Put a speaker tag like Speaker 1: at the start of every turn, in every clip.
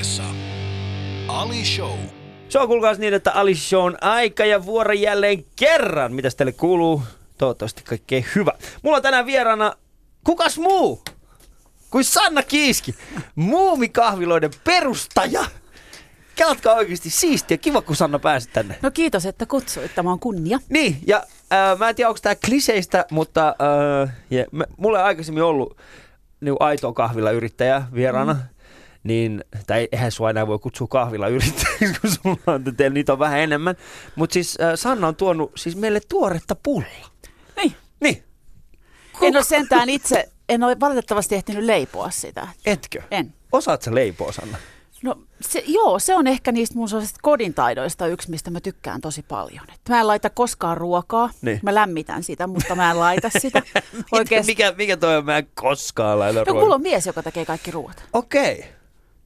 Speaker 1: puheessa Ali Show.
Speaker 2: Se on kuulkaas niin, että Ali Shown aika ja vuoro jälleen kerran. Mitäs teille kuuluu? Toivottavasti kaikkea hyvä. Mulla on tänään vieraana kukas muu kuin Sanna Kiiski, muumikahviloiden perustaja. Kelatkaa oikeasti siistiä. Kiva, kun Sanna pääsi tänne.
Speaker 3: No kiitos, että kutsuit. Tämä on kunnia.
Speaker 2: Niin, ja äh, mä en tiedä, onko tämä kliseistä, mutta äh, mä, mulla on aikaisemmin ollut niin aito kahvilayrittäjä vieraana. Mm. Niin, tai eihän sua enää voi kutsua kahvilayrittäjäksi, kun sulla on, teillä niitä on vähän enemmän. Mutta siis äh, Sanna on tuonut siis meille tuoretta pulla.
Speaker 3: Niin.
Speaker 2: Niin.
Speaker 3: En ole sentään itse, en ole valitettavasti ehtinyt leipoa sitä.
Speaker 2: Etkö?
Speaker 3: En.
Speaker 2: Osaat sä leipoa, Sanna?
Speaker 3: No se, joo, se on ehkä niistä mun sellaisista kodin taidoista yksi, mistä mä tykkään tosi paljon. Et mä en laita koskaan ruokaa.
Speaker 2: Niin.
Speaker 3: Mä lämmitän sitä, mutta mä en laita sitä. Oikeasti.
Speaker 2: Mikä, mikä toi on? Mä en koskaan laita
Speaker 3: No
Speaker 2: ruokaa.
Speaker 3: mulla on mies, joka tekee kaikki ruoat,
Speaker 2: Okei.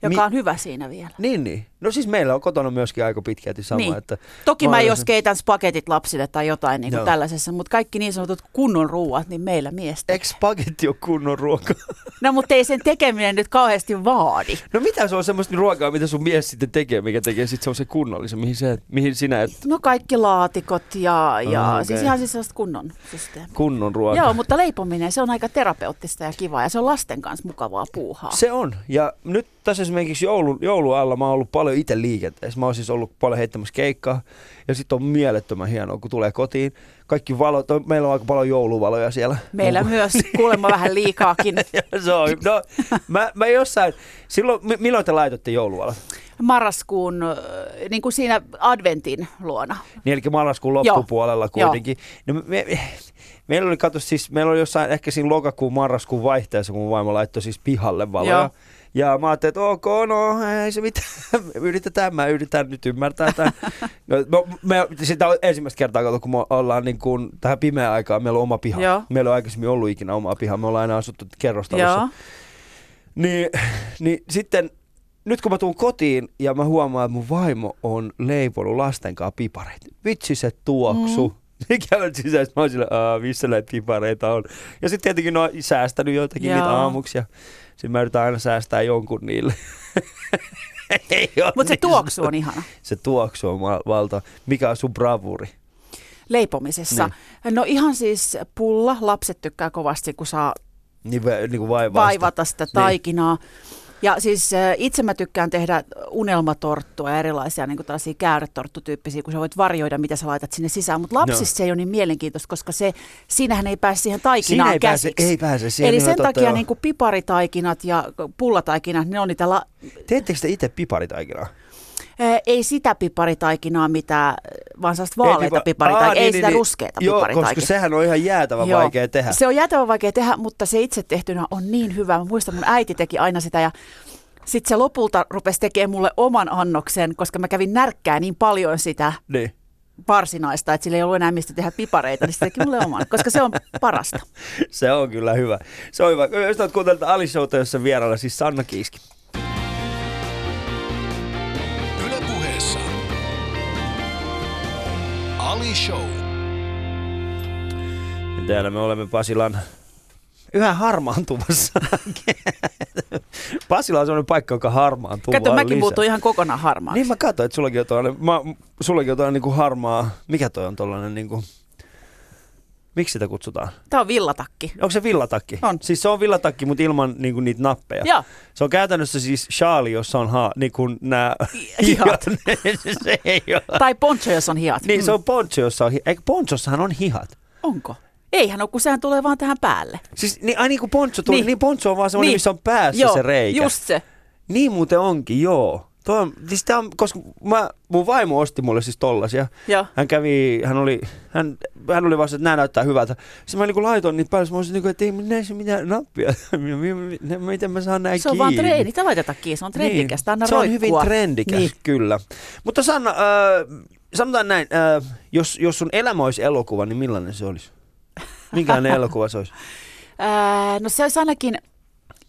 Speaker 3: Joka
Speaker 2: Mi-
Speaker 3: on hyvä siinä vielä.
Speaker 2: Niin, niin. No siis meillä on kotona myöskin aika pitkälti sama.
Speaker 3: Niin.
Speaker 2: Että
Speaker 3: Toki mä
Speaker 2: olen-
Speaker 3: jos keitän spagetit lapsille tai jotain niin kuin tällaisessa, mutta kaikki niin sanotut kunnon ruuat, niin meillä mies.
Speaker 2: Eikö spagetti ole kunnon ruoka?
Speaker 3: No mutta ei sen tekeminen nyt kauheasti vaadi.
Speaker 2: No mitä se on semmoista ruokaa, mitä sun mies sitten tekee, mikä tekee sitten semmoisen kunnollisen, mihin, se, mihin sinä et
Speaker 3: No kaikki laatikot ja, ja
Speaker 2: ah, okei.
Speaker 3: siis ihan siis sellaista kunnon systeemiä.
Speaker 2: kunnon ruokaa.
Speaker 3: Joo, mutta leipominen, se on aika terapeuttista ja kivaa ja se on lasten kanssa mukavaa puuhaa.
Speaker 2: Se on. Ja nyt tässä esimerkiksi joulun, joulun alla mä oon ollut paljon itse liikenteessä. Mä oon siis ollut paljon heittämässä keikkaa. Ja sitten on mielettömän hienoa, kun tulee kotiin. Kaikki valot, on- meillä on aika paljon jouluvaloja siellä.
Speaker 3: Meillä
Speaker 2: Mun-
Speaker 3: myös kuulemma vähän liikaakin.
Speaker 2: Se on, no, mä, mä jossain, silloin, mi- milloin te laitoitte jouluvalot?
Speaker 3: Marraskuun, äh, niin kuin siinä adventin luona.
Speaker 2: Niin, eli marraskuun
Speaker 3: Joo.
Speaker 2: loppupuolella kuitenkin. No, me, me, meillä oli, kato, siis, meillä oli jossain ehkä siinä lokakuun, marraskuun vaihteessa, kun mun vaimo laittoi siis pihalle valoja.
Speaker 3: Joo.
Speaker 2: Ja mä ajattelin, että ok, no ei se mitään, yritetään, mä yritän nyt ymmärtää tämän. No, no, me, sitä on ensimmäistä kertaa, kato, kun me ollaan niin kuin, tähän pimeään aikaan, meillä on oma piha.
Speaker 3: Joo.
Speaker 2: Meillä on aikaisemmin ollut ikinä omaa pihaa, me ollaan aina asuttu kerrostalossa.
Speaker 3: Joo.
Speaker 2: Niin, niin sitten nyt kun mä tuun kotiin ja mä huomaan, että mun vaimo on leiponut lasten kanssa pipareita. Vitsi se tuoksu. Mm. Kävin sisään, mä oon sillä, "Aa, missä näitä pipareita on. Ja sitten tietenkin ne on säästänyt joitakin
Speaker 3: Joo.
Speaker 2: niitä aamuksi ja sitten mä yritän aina säästää jonkun niille.
Speaker 3: Mutta se
Speaker 2: niin.
Speaker 3: tuoksu on ihana
Speaker 2: Se tuoksu on val- valta. Mikä on sun bravuri?
Speaker 3: leipomisessa. No ihan siis pulla, lapset tykkää kovasti, kun saa
Speaker 2: Niin, niin kuin vaivasta.
Speaker 3: vaivata sitä taikinaa. Ja siis itse mä tykkään tehdä unelmatorttua ja erilaisia niin tällaisia käärötorttutyyppisiä, kun sä voit varjoida, mitä sä laitat sinne sisään. Mutta lapsissa se ei ole niin mielenkiintoista, koska se, siinähän ei pääse siihen
Speaker 2: Siinä
Speaker 3: taikinaan
Speaker 2: ei pääse,
Speaker 3: käsiksi.
Speaker 2: ei pääse siihen.
Speaker 3: Eli
Speaker 2: niin
Speaker 3: sen takia niin kuin piparitaikinat ja pullataikinat, ne on niitä, la-
Speaker 2: Teettekö te itse piparitaikinaa?
Speaker 3: Ei sitä piparitaikinaa, mitä, vaan sellaista vaaleita
Speaker 2: pipa-
Speaker 3: piparitaikinaa,
Speaker 2: Aa,
Speaker 3: ei
Speaker 2: niin,
Speaker 3: sitä
Speaker 2: niin,
Speaker 3: ruskeata
Speaker 2: Joo, koska
Speaker 3: piparitaikinaa.
Speaker 2: sehän on ihan jäätävän
Speaker 3: Joo.
Speaker 2: vaikea tehdä.
Speaker 3: Se on jäätävän vaikea tehdä, mutta se itse tehtynä on niin hyvä. Mä muistan, mun äiti teki aina sitä ja sitten se lopulta rupesi tekemään mulle oman annoksen, koska mä kävin närkkää niin paljon sitä
Speaker 2: Niin.
Speaker 3: varsinaista, että sillä ei ollut enää mistä tehdä pipareita, niin se teki mulle oman, koska se on parasta.
Speaker 2: Se on kyllä hyvä. Se on hyvä. Jos olet kuunnellut Ali Showta, jossa vieraana siis Sanna Kiiski.
Speaker 1: Ali Show.
Speaker 2: Ja täällä me olemme Pasilan yhä harmaantuvassa. Pasila on sellainen paikka, joka harmaantuu
Speaker 3: Kato,
Speaker 2: vaan
Speaker 3: mäkin
Speaker 2: lisää.
Speaker 3: muutuin ihan kokonaan harmaaksi.
Speaker 2: Niin mä katsoin, että sullakin on tollainen, mä, sullakin on tollainen niin harmaa, mikä toi on tollainen niin kuin, miksi sitä kutsutaan?
Speaker 3: Tämä on villatakki.
Speaker 2: Onko se villatakki?
Speaker 3: On.
Speaker 2: Siis se on villatakki, mutta ilman niin kuin, niitä nappeja.
Speaker 3: Joo.
Speaker 2: Se on käytännössä siis shaali, jossa on ha, niin kuin nämä
Speaker 3: hihat.
Speaker 2: se ei ole.
Speaker 3: Tai poncho, jos on hihat.
Speaker 2: Niin,
Speaker 3: Mm.
Speaker 2: se on poncho, jossa on, hi- eikö ponchossahan on hihat?
Speaker 3: Onko? Eihän ole, kun sehän tulee vaan tähän päälle.
Speaker 2: Siis niin, ai niin kuin poncho tuli, niin,
Speaker 3: Niin.
Speaker 2: niin poncho on vaan semmoinen,
Speaker 3: Niin.
Speaker 2: missä on päässä
Speaker 3: Joo,
Speaker 2: se reikä.
Speaker 3: just se.
Speaker 2: Niin muuten onkin, joo. Toi on, siis tää on, koska mä, mun vaimo osti mulle siis tollasia.
Speaker 3: Joo.
Speaker 2: Hän kävi, hän oli, hän, hän oli vasta, että nämä näyttää hyvältä. Sitten mä niinku laitoin niitä päälle, mä olisin niinku, että ei näissä mitään nappia. Miten mä saan näin
Speaker 3: Se on
Speaker 2: kiinni?
Speaker 3: vaan treeni, tämä laitetaan kiinni, se on trendikästä, anna
Speaker 2: Se on
Speaker 3: roikkua.
Speaker 2: hyvin trendikäs, niin.
Speaker 3: Niin.
Speaker 2: kyllä. Mutta Sanna, äh, sanotaan näin, äh, jos, jos sun elämä olisi elokuva, niin millainen se olisi? Minkälainen elokuva se olisi?
Speaker 3: Ää, no se olisi ainakin,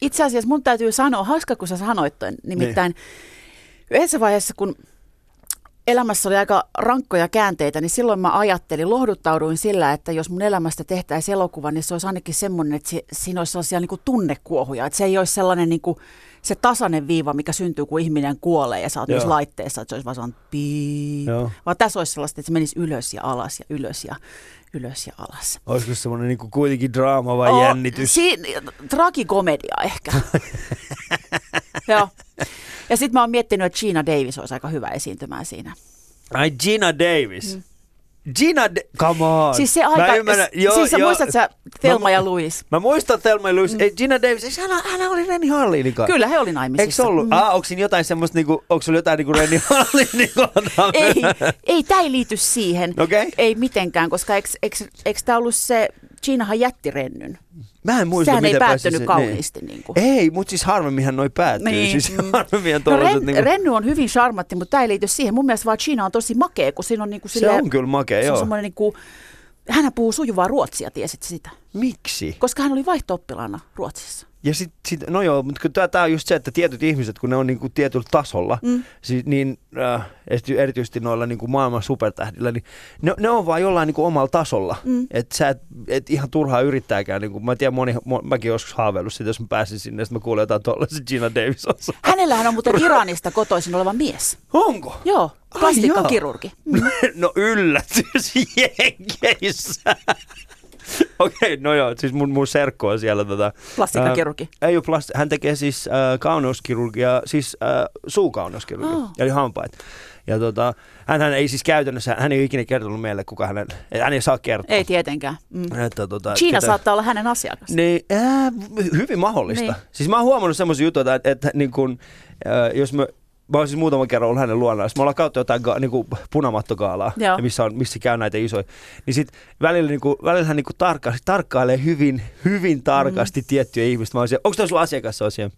Speaker 3: itse asiassa mun täytyy sanoa, hauska kun sä sanoit ton, nimittäin
Speaker 2: Niin.
Speaker 3: Yhdessä vaiheessa kun elämässä oli aika rankkoja käänteitä, niin silloin mä ajattelin, lohduttauduin sillä, että jos mun elämästä tehtäisiin elokuva, niin se olisi ainakin semmoinen, että si- siinä olisi sellaisia niin kuin tunnekuohuja. Että se ei olisi sellainen niin kuin, se tasainen viiva, mikä syntyy, kun ihminen kuolee ja sä oot
Speaker 2: Joo.
Speaker 3: myös laitteessa, että se olisi vaan sellainen piip.
Speaker 2: Joo.
Speaker 3: Vaan tässä olisi sellaista, että se menisi ylös ja alas ja ylös ja ylös ja alas.
Speaker 2: Olisiko se semmoinen niin kuitenkin draama vai
Speaker 3: Oo,
Speaker 2: jännitys?
Speaker 3: Si- tragikomedia ehkä. Joo. Ja sitten mä oon miettinyt, että Gina Davis olisi aika hyvä esiintymään siinä.
Speaker 2: Ai Gina Davis. Gina, De- come on.
Speaker 3: Mm. Siis se
Speaker 2: Mä
Speaker 3: aika,
Speaker 2: ymmärrän, joo,
Speaker 3: siis sä muistat sä Thelma
Speaker 2: Mä-
Speaker 3: ja Louis?
Speaker 2: Mä muistan Thelma ja Louise. Ei, Gina Davis, eikö hän, hän oli Renny Harlinin kanssa?
Speaker 3: Kyllä, he oli naimisissa.
Speaker 2: Eikö se ollut?
Speaker 3: Mm.
Speaker 2: Ah, onko siinä jotain semmoista, niinku, onko sulla jotain niinku Renny Harlin? Niinku,
Speaker 3: Ei, ei tämä ei liity siihen.
Speaker 2: Okei.
Speaker 3: Ei mitenkään, koska eikö, eikö, eikö tämä ollut se, Ginahan jätti rennyn.
Speaker 2: Mä en muista,
Speaker 3: Sehän ei päättynyt
Speaker 2: se-
Speaker 3: kauniisti. Niin. kuin.
Speaker 2: Ei, mutta siis harvemminhan noi päättyy.
Speaker 3: Niin,
Speaker 2: Siis
Speaker 3: mm.
Speaker 2: harvemmin on
Speaker 3: No, Ren,
Speaker 2: niinku...
Speaker 3: Renny on hyvin charmatti, mutta tämä ei liity siihen. Mun mielestä vaan Gina on tosi makea, kun siinä on niin kuin
Speaker 2: Se on kyllä makea,
Speaker 3: se on
Speaker 2: joo.
Speaker 3: semmoinen niin kuin, hän puhuu sujuvaa ruotsia, tiesit sitä?
Speaker 2: Miksi?
Speaker 3: Koska hän oli vaihto-oppilaana Ruotsissa.
Speaker 2: Ja sit, sit, no joo, mutta tämä on just se, että tietyt ihmiset, kun ne on niinku tietyllä tasolla, mm. siis, niin äh, eri- erityisesti noilla niinku maailman supertähdillä, niin ne, ne on vaan jollain niinku omalla tasolla. Mm. Että sä et, et ihan turhaa yrittääkään. Niinku, mä tiedän, moni, mo, mäkin joskus haaveillut siitä, jos mä pääsin sinne, sit mä kuulen jotain tollaisen Gina Davis on.
Speaker 3: Hänellähän on muuten Iranista kotoisin oleva mies.
Speaker 2: Onko?
Speaker 3: Joo,
Speaker 2: Ai
Speaker 3: plastikkakirurgi.
Speaker 2: no yllätys Jenkeissä. Okei, no joo, siis mun, mun serkku on siellä tota,
Speaker 3: Plastikkakirurgi.
Speaker 2: Ää, ei ole plasti- hän tekee siis äh, kauneuskirurgia, siis äh, suukauneuskirurgia,
Speaker 3: Oh.
Speaker 2: eli hampaat. Ja tota, hän, hän ei siis käytännössä, hän ei ole ikinä kertonut meille, kuka hänen, hän ei saa kertoa.
Speaker 3: Ei tietenkään. Mm.
Speaker 2: Että, tota,
Speaker 3: Gina
Speaker 2: ketä-
Speaker 3: saattaa olla hänen asiakas.
Speaker 2: niin, äh, hyvin mahdollista.
Speaker 3: Niin.
Speaker 2: Siis mä oon huomannut semmoisia juttuja, että, että niin kun, äh, jos mä, mä oon siis muutaman kerran ollut hänen luonaan, me ollaan kautta jotain ga, niin kuin punamattogaalaa,
Speaker 3: Joo.
Speaker 2: missä, on, missä käy näitä isoja, niin sit välillä, niin kuin, välillä hän niin kuin tarkka, tarkkailee hyvin, hyvin tarkasti mm. tiettyjä ihmistä. Mä oon siellä, onko tämä sun asiakas? Siellä,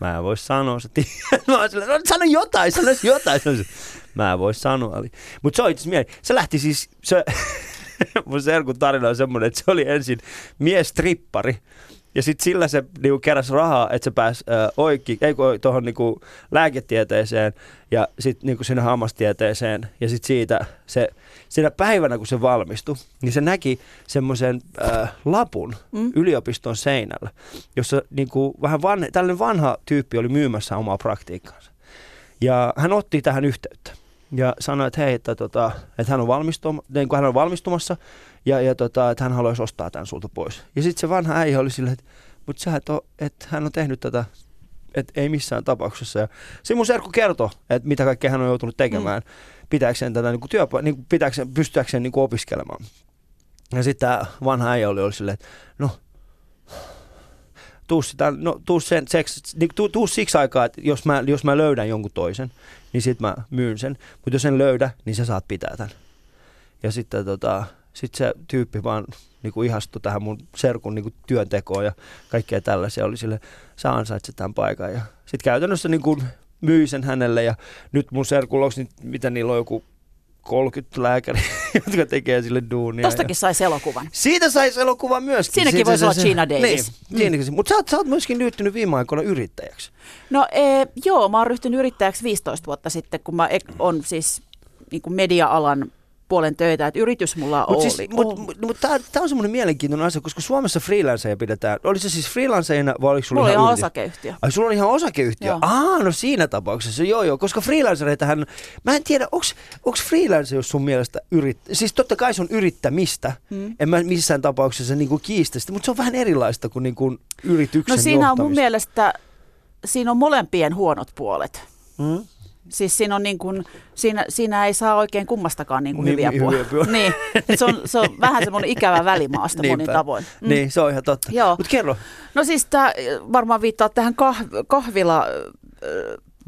Speaker 2: Mä en voi sanoa, sä. Mä oon silleen, no, sano jotain, sano jotain. Silleen, Mä en voi sanoa. Mutta se on itse mieli. Se lähti siis, se, mun serkun tarina on semmoinen, että se oli ensin mies strippari. Ja sitten sillä se niinku keräsi rahaa, että se pääsi äh, oikki, ei tuohon niinku lääketieteeseen ja sitten niinku sinne hammastieteeseen. Ja sitten siitä se, siinä päivänä, kun se valmistui, niin se näki semmoisen äh, lapun mm. yliopiston seinällä, jossa niinku vähän van, tällainen vanha tyyppi oli myymässä omaa praktiikkaansa. Ja hän otti tähän yhteyttä ja sanoi, että hei, että, tota, että hän, on valmistum, niin hän on valmistumassa ja, ja tota, että hän haluaisi ostaa tämän sulta pois. Ja sitten se vanha äijä oli silleen, että, mutta sä et ole, että hän on tehnyt tätä, että ei missään tapauksessa. Ja se mun serkku kertoi, että mitä kaikkea hän on joutunut tekemään, mm. pitääkseen tätä niin kuin työpa- niin kuin pitääkseen, pystyäkseen niin kuin opiskelemaan. Ja sitten tämä vanha äijä oli, oli silleen, että no, tuu, sitä, no, tuu, sen, seks, niin, tuu, tuu siksi aikaa, että jos mä, jos mä löydän jonkun toisen, niin sit mä myyn sen. Mutta jos en löydä, niin sä saat pitää tämän. Ja sitten tota, sit se tyyppi vaan niin kuin ihastui tähän mun serkun niin kuin työntekoon ja kaikkea tällaisia. Oli sille, sä ansaitset tämän paikan. Ja sitten käytännössä niin kuin myi sen hänelle ja nyt mun serkulla onko niitä, mitä niillä on joku 30 lääkäriä, jotka tekee sille duunia.
Speaker 3: Tostakin
Speaker 2: ja...
Speaker 3: saisi elokuvan.
Speaker 2: Siitä saisi elokuva myöskin.
Speaker 3: Siinäkin voisi olla Gina Davis.
Speaker 2: Niin, mm. mutta sä, oot- sä oot myöskin liittynyt viime aikoina yrittäjäksi.
Speaker 3: No ee, joo, mä oon ryhtynyt yrittäjäksi 15 vuotta sitten, kun mä ek- on siis niin kuin media-alan puolen töitä, että yritys mulla
Speaker 2: Mutta
Speaker 3: oli.
Speaker 2: siis, mut, mut, mut tämä on semmoinen mielenkiintoinen asia, koska Suomessa freelanceja pidetään. Oli se siis freelanceina vai oliko sulla
Speaker 3: mulla
Speaker 2: ihan
Speaker 3: osakeyhtiö.
Speaker 2: Ai sulla on ihan osakeyhtiö?
Speaker 3: Joo.
Speaker 2: Aa, no siinä tapauksessa, joo joo, koska freelancereitähän, mä en tiedä, onko freelancer jos sun mielestä yrit, siis totta kai se on yrittämistä, hmm. en mä missään tapauksessa niinku kiistä sitä, mutta se on vähän erilaista kuin niinku yrityksen
Speaker 3: No siinä on mun
Speaker 2: johtamista.
Speaker 3: mielestä, siinä on molempien huonot puolet.
Speaker 2: Hmm?
Speaker 3: Siis siinä, on niin kuin, siinä, siinä ei saa oikein kummastakaan niin kuin
Speaker 2: Niin,
Speaker 3: hyviä
Speaker 2: hyviä
Speaker 3: puolia. niin, se on, se on vähän semmoinen ikävä välimaasto monin tavoin. Mm.
Speaker 2: Niin, se on ihan totta. Mutta kerro.
Speaker 3: No siis tämä varmaan viittaa tähän kah, kahvila äh,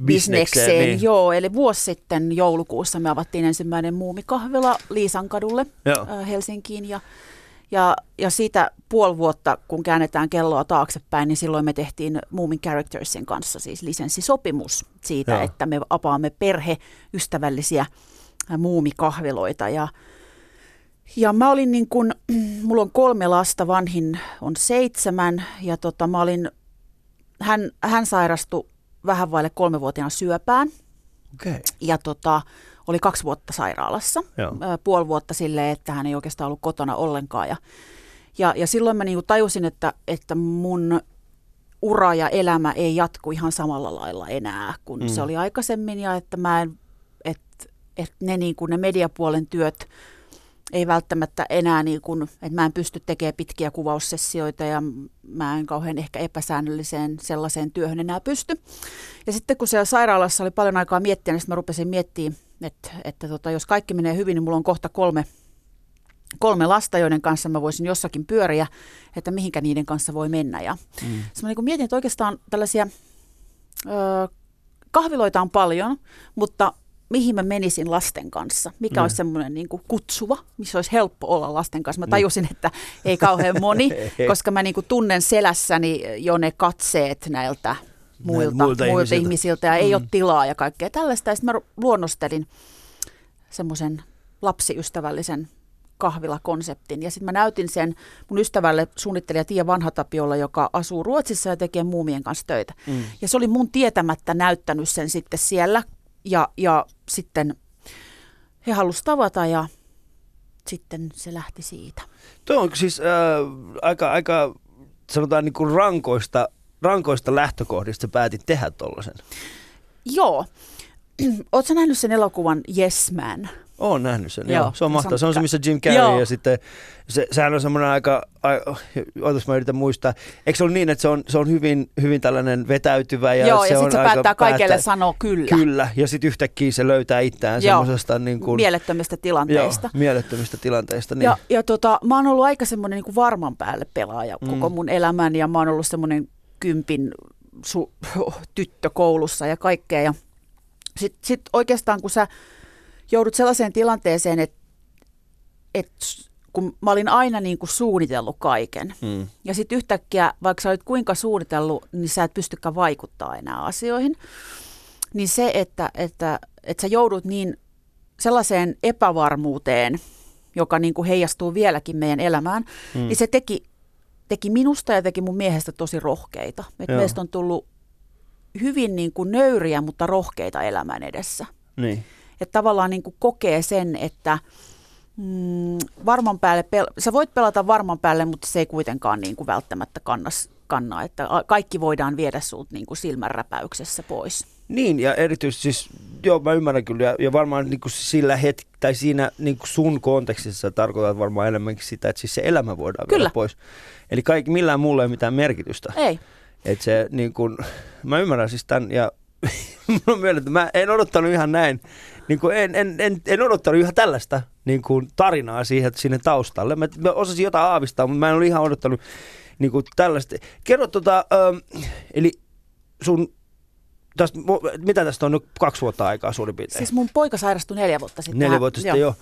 Speaker 2: Bisnekseen,
Speaker 3: bisnekseen,
Speaker 2: niin.
Speaker 3: joo. Eli vuosi sitten joulukuussa me avattiin ensimmäinen muumikahvila Liisankadulle
Speaker 2: Joo.
Speaker 3: Helsinkiin ja, ja, ja siitä puoli vuotta, kun käännetään kelloa taaksepäin, niin silloin me tehtiin Moomin Charactersin kanssa siis lisenssisopimus siitä,
Speaker 2: Joo.
Speaker 3: että me apaamme perheystävällisiä äh, muumikahviloita ja ja mä olin niin kun, mulla on kolme lasta, vanhin on seitsemän ja tota, mä olin, hän, hän sairastui vähän vaille kolmevuotiaana syöpään.
Speaker 2: Okay.
Speaker 3: Ja tota, oli kaksi vuotta sairaalassa,
Speaker 2: Joo.
Speaker 3: Puoli vuotta silleen, että hän ei oikeastaan ollut kotona ollenkaan. Ja, ja, ja silloin mä niinku tajusin, että, että mun ura ja elämä ei jatku ihan samalla lailla enää kuin
Speaker 2: Mm.
Speaker 3: se oli aikaisemmin ja että mä en, että, että ne, niinku, ne mediapuolen työt ei välttämättä enää, niin kuin, että mä en pysty tekemään pitkiä kuvaussessioita ja mä en kauhean ehkä epäsäännölliseen sellaiseen työhön enää pysty. Ja sitten kun siellä sairaalassa oli paljon aikaa miettiä, niin sitten mä rupesin miettimään, että, että tota, jos kaikki menee hyvin, niin mulla on kohta kolme, kolme lasta, joiden kanssa mä voisin jossakin pyöriä, että mihinkä niiden kanssa voi mennä. Ja
Speaker 2: Mm.
Speaker 3: mä niin mietin, että oikeastaan tällaisia ö, kahviloita on paljon, mutta mihin mä menisin lasten kanssa? Mikä
Speaker 2: Mm.
Speaker 3: olisi semmoinen niin kuin kutsuva, missä olisi helppo olla lasten kanssa? Mä
Speaker 2: Niin.
Speaker 3: tajusin, että ei kauhean moni, koska mä niin kuin tunnen selässäni jo ne katseet näiltä muilta,
Speaker 2: muilta
Speaker 3: muilta,
Speaker 2: ihmisiltä.
Speaker 3: ihmisiltä ja ei
Speaker 2: Mm.
Speaker 3: ole tilaa ja kaikkea tällaista. Ja sitten mä luonnostelin semmoisen lapsiystävällisen kahvilakonseptin. Ja sitten mä näytin sen mun ystävälle suunnittelija Tiia Vanhatapiolla, joka asuu Ruotsissa ja tekee muumien kanssa töitä.
Speaker 2: Mm.
Speaker 3: Ja se oli mun tietämättä näyttänyt sen sitten siellä. Ja, ja sitten he halusivat tavata ja sitten se lähti siitä.
Speaker 2: Tuo on siis äh, aika, aika sanotaan niin kuin rankoista, rankoista lähtökohdista päätit tehdä tollasen.
Speaker 3: Joo. Oletko nähnyt sen elokuvan Yes Man?
Speaker 2: Oon nähnyt sen, joo.
Speaker 3: Joo,
Speaker 2: Se on mahtavaa. Se on se, missä Jim Carrey
Speaker 3: Joo.
Speaker 2: ja sitten se, sehän on semmoinen aika, aika ootas mä yritän muistaa. Eikö se ole niin, että se on, se on hyvin, hyvin tällainen vetäytyvä ja
Speaker 3: Joo,
Speaker 2: se
Speaker 3: ja
Speaker 2: on
Speaker 3: sitten se
Speaker 2: aika
Speaker 3: päättää kaikelle
Speaker 2: päättä-
Speaker 3: sanoa kyllä.
Speaker 2: Kyllä, ja sitten yhtäkkiä se löytää itseään
Speaker 3: Joo.
Speaker 2: semmoisesta niin kuin,
Speaker 3: Mielettömistä tilanteista.
Speaker 2: Joo, mielettömistä tilanteista. Niin.
Speaker 3: Ja, ja tota, mä oon ollut aika semmoinen niin varman päälle pelaaja
Speaker 2: mm.
Speaker 3: koko mun elämän ja mä oon ollut semmoinen kympin su- tyttö koulussa ja kaikkea. Ja sitten sit oikeastaan kun sä joudut sellaiseen tilanteeseen, että et, kun mä olin aina niin kuin suunnitellut kaiken.
Speaker 2: Mm.
Speaker 3: Ja sitten yhtäkkiä, vaikka sä olit kuinka suunnitellut, niin sä et pystykään vaikuttaa enää asioihin. Niin se, että, että, että sä joudut niin sellaiseen epävarmuuteen, joka niin kuin heijastuu vieläkin meidän elämään,
Speaker 2: Mm.
Speaker 3: mm. niin se teki, teki minusta ja teki mun miehestä tosi rohkeita. Et
Speaker 2: Joo.
Speaker 3: meistä on tullut hyvin niin kuin nöyriä, mutta rohkeita elämän edessä.
Speaker 2: Niin.
Speaker 3: Että tavallaan niin kuin kokee sen, että mm, varman päälle, pel- sä voit pelata varman päälle, mutta se ei kuitenkaan niin kuin välttämättä kannas, kanna. Että kaikki voidaan viedä sulta niin kuin silmänräpäyksessä pois.
Speaker 2: Niin, ja erityisesti siis, joo mä ymmärrän kyllä, ja, ja varmaan niin kuin sillä het, tai siinä niin kuin sun kontekstissa tarkoitat varmaan enemmänkin sitä, että siis se elämä voidaan viedä
Speaker 3: Kyllä.
Speaker 2: pois. Eli kaikki, millään muulla ei ole mitään merkitystä.
Speaker 3: Ei.
Speaker 2: Että se niin kuin, mä ymmärrän siis tämän, ja on myönnetty, mä en odottanut ihan näin, niin kuin en, en, en, en odottanut ihan tällaista niin kuin tarinaa siihen, sinne taustalle. Mä, mä osasin jotain aavistaa, mutta mä en ole ihan odottanut niin kuin tällaista. Kerro tota, ähm, eli sun, tästä, mo- mitä tästä on nyt kaksi vuotta aikaa suurin piirtein?
Speaker 3: Siis mun poika sairastui neljä vuotta sitten.
Speaker 2: Neljä vuotta sitten jo.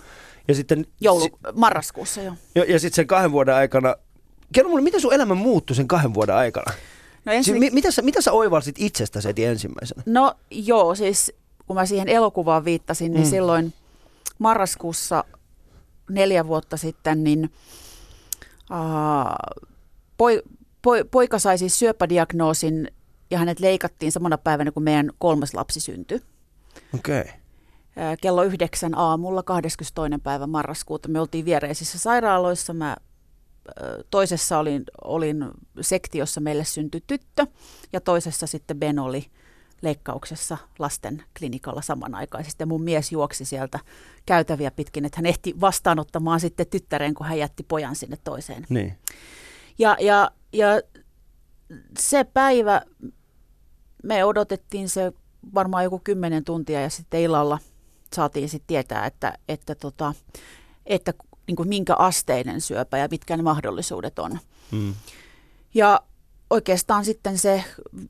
Speaker 2: Ja sitten,
Speaker 3: Joulu, marraskuussa jo.
Speaker 2: jo, ja sitten sen kahden vuoden aikana, kerro mulle, miten sun elämä muuttui sen kahden vuoden aikana?
Speaker 3: No,
Speaker 2: Siis,
Speaker 3: ensin,
Speaker 2: mi, mitä, sä, mitä sä oivalsit itsestäsi heti ensimmäisenä?
Speaker 3: no joo, siis kun mä siihen elokuvaan viittasin, niin
Speaker 2: Mm.
Speaker 3: silloin marraskuussa neljä vuotta sitten, niin uh, poi, poi, poika sai siis syöpädiagnoosin ja hänet leikattiin samana päivänä, kun meidän kolmas lapsi syntyi.
Speaker 2: Okei. Okay.
Speaker 3: Kello yhdeksän aamulla 22. päivä marraskuuta. Me oltiin viereisissä sairaaloissa. Mä toisessa olin, olin sektiossa meille syntyi tyttö ja toisessa sitten Ben oli leikkauksessa lasten klinikalla samanaikaisesti. Ja mun mies juoksi sieltä käytäviä pitkin, että hän ehti vastaanottamaan sitten tyttären, kun hän jätti pojan sinne toiseen.
Speaker 2: Niin.
Speaker 3: Ja, ja, ja se päivä, me odotettiin se varmaan joku kymmenen tuntia ja sitten illalla saatiin sitten tietää, että, että, tota, että niin kuin minkä asteinen syöpä ja mitkä ne mahdollisuudet on.
Speaker 2: Mm.
Speaker 3: Ja oikeastaan sitten se 5-6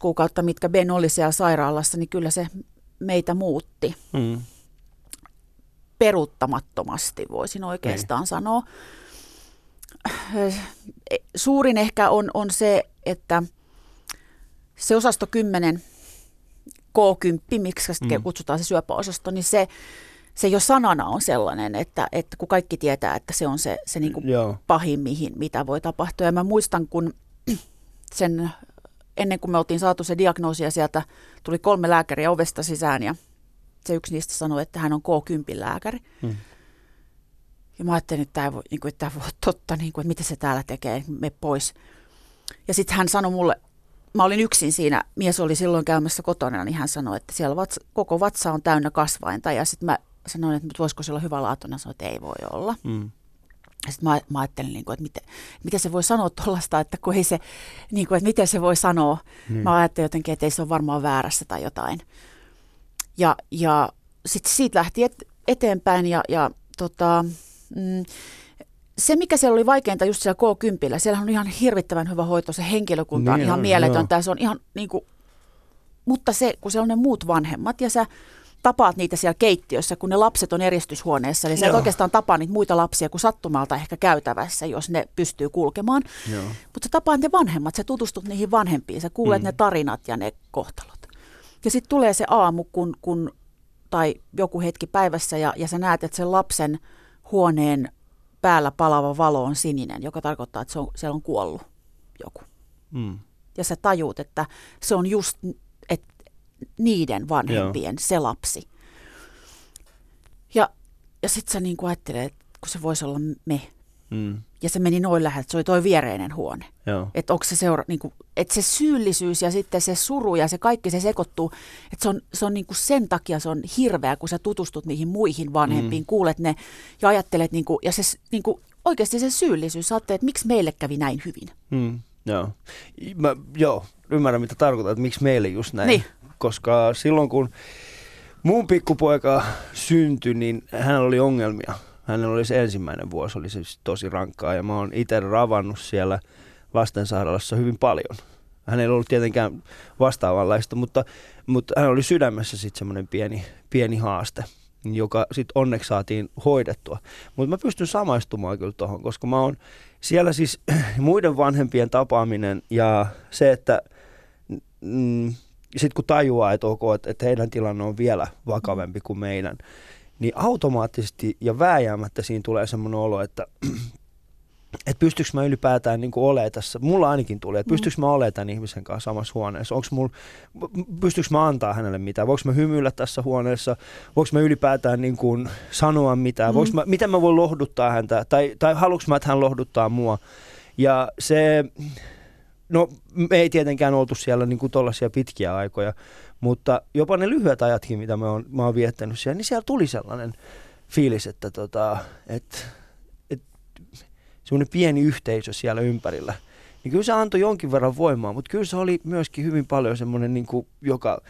Speaker 3: kuukautta, mitkä Ben oli siellä sairaalassa, niin kyllä se meitä muutti
Speaker 2: Mm.
Speaker 3: peruuttamattomasti, voisin oikeastaan sanoa. Suurin ehkä on, on se, että se osasto 10, K10, miksi
Speaker 2: Mm.
Speaker 3: kutsutaan se syöpäosasto, niin se, se jo sanana on sellainen, että, että kun kaikki tietää, että se on se, se niin kuin
Speaker 2: Joo.
Speaker 3: pahin, mihin, mitä voi tapahtua. Ja mä muistan, kun sen ennen kuin me oltiin saatu se diagnoosi ja sieltä tuli kolme lääkäriä ovesta sisään ja se yksi niistä sanoi, että hän on K10 lääkäri.
Speaker 2: Mm.
Speaker 3: Ja mä ajattelin, että tämä voi, niin kuin, että tämä voi olla totta, niin kuin, että mitä se täällä tekee, me pois. Ja sitten hän sanoi mulle, mä olin yksin siinä, mies oli silloin käymässä kotona, niin hän sanoi, että siellä vatsa, koko vatsa on täynnä kasvainta. Ja sitten mä sanoin, että voisiko se olla hyvä laatuna, sanoin, että ei voi olla.
Speaker 2: Mm.
Speaker 3: Sitten mä, mä ajattelin, niin kuin, että miten, miten se voi sanoa tuollaista, että kun ei se, niin kuin, että miten se voi sanoa.
Speaker 2: Niin.
Speaker 3: Mä ajattelin jotenkin, että ei se ole varmaan väärässä tai jotain. Ja, ja sitten siitä lähti et, eteenpäin ja, ja tota, mm, se, mikä siellä oli vaikeinta just siellä K10, siellä on ihan hirvittävän hyvä hoito, se henkilökunta on
Speaker 2: Niin
Speaker 3: ihan mieletöntä ja se on ihan niin kuin, mutta se, kun se on ne muut vanhemmat ja sä tapaat niitä siellä keittiössä, kun ne lapset on eristyshuoneessa, niin sä et oikeastaan tapaa niitä muita lapsia kuin sattumalta ehkä käytävässä, jos ne pystyy kulkemaan.
Speaker 2: Joo.
Speaker 3: Mutta sä tapaat ne vanhemmat, sä tutustut niihin vanhempiin, sä kuulet mm. ne tarinat ja ne kohtalot. Ja sitten tulee se aamu, kun, kun, tai joku hetki päivässä, ja, ja sä näet, että sen lapsen huoneen päällä palava valo on sininen, joka tarkoittaa, että se on, siellä on kuollut joku.
Speaker 2: Mm.
Speaker 3: Ja sä tajuut, että se on just et, niiden vanhempien Joo. se lapsi. Ja, ja sitten sä niin ajattelet, että kun se voisi olla me.
Speaker 2: Mm.
Speaker 3: Ja se meni noin läheltä, se oli toi viereinen huone. Että se seura, niin kuin, että se syyllisyys ja sitten se suru ja se kaikki se sekoittuu. Että se on, se on niin kuin sen takia se on hirveä, kun sä tutustut niihin muihin vanhempiin, mm. kuulet ne ja ajattelet, niin kuin, ja se niin kuin, oikeasti se syyllisyys, sä ajattelet, että miksi meille kävi näin hyvin.
Speaker 2: Mm. Joo. Mä, joo, ymmärrän mitä tarkoitat, että miksi meille just näin.
Speaker 3: Niin.
Speaker 2: Koska silloin kun mun pikkupoika syntyi, niin hänellä oli ongelmia. Hänellä oli se ensimmäinen vuosi, oli siis tosi rankkaa ja mä oon itse ravannut siellä lastensairaalassa hyvin paljon. Hänellä ei ollut tietenkään vastaavanlaista, mutta, mutta hän oli sydämessä sitten semmoinen pieni, pieni haaste, joka sitten onneksi saatiin hoidettua. Mutta mä pystyn samaistumaan kyllä tuohon, koska mä oon siellä siis muiden vanhempien tapaaminen ja se, että mm, sitten kun tajuaa, että ok, että, että heidän tilanne on vielä vakavampi kuin meidän, niin automaattisesti ja vääjäämättä siinä tulee semmoinen olo, että että pystyykö mä ylipäätään niin olemaan tässä, mulla ainakin tulee, että pystyykö mä olemaan tämän ihmisen kanssa samassa huoneessa, onko mulla, pystyykö mä antaa hänelle mitään, voinko mä hymyillä tässä huoneessa, voinko mä ylipäätään niin kuin sanoa mitään, voinko mä, miten mä voin lohduttaa häntä, tai, tai haluanko mä, että hän lohduttaa mua, ja se, no me ei tietenkään oltu siellä niin kuin tollaisia pitkiä aikoja, mutta jopa ne lyhyet ajatkin, mitä mä oon, mä oon viettänyt siellä, niin siellä tuli sellainen fiilis, että tota, et, et, semmoinen pieni yhteisö siellä ympärillä. Niin kyllä se antoi jonkin verran voimaa, mutta kyllä se oli myöskin hyvin paljon semmoinen, niin kuin, joka,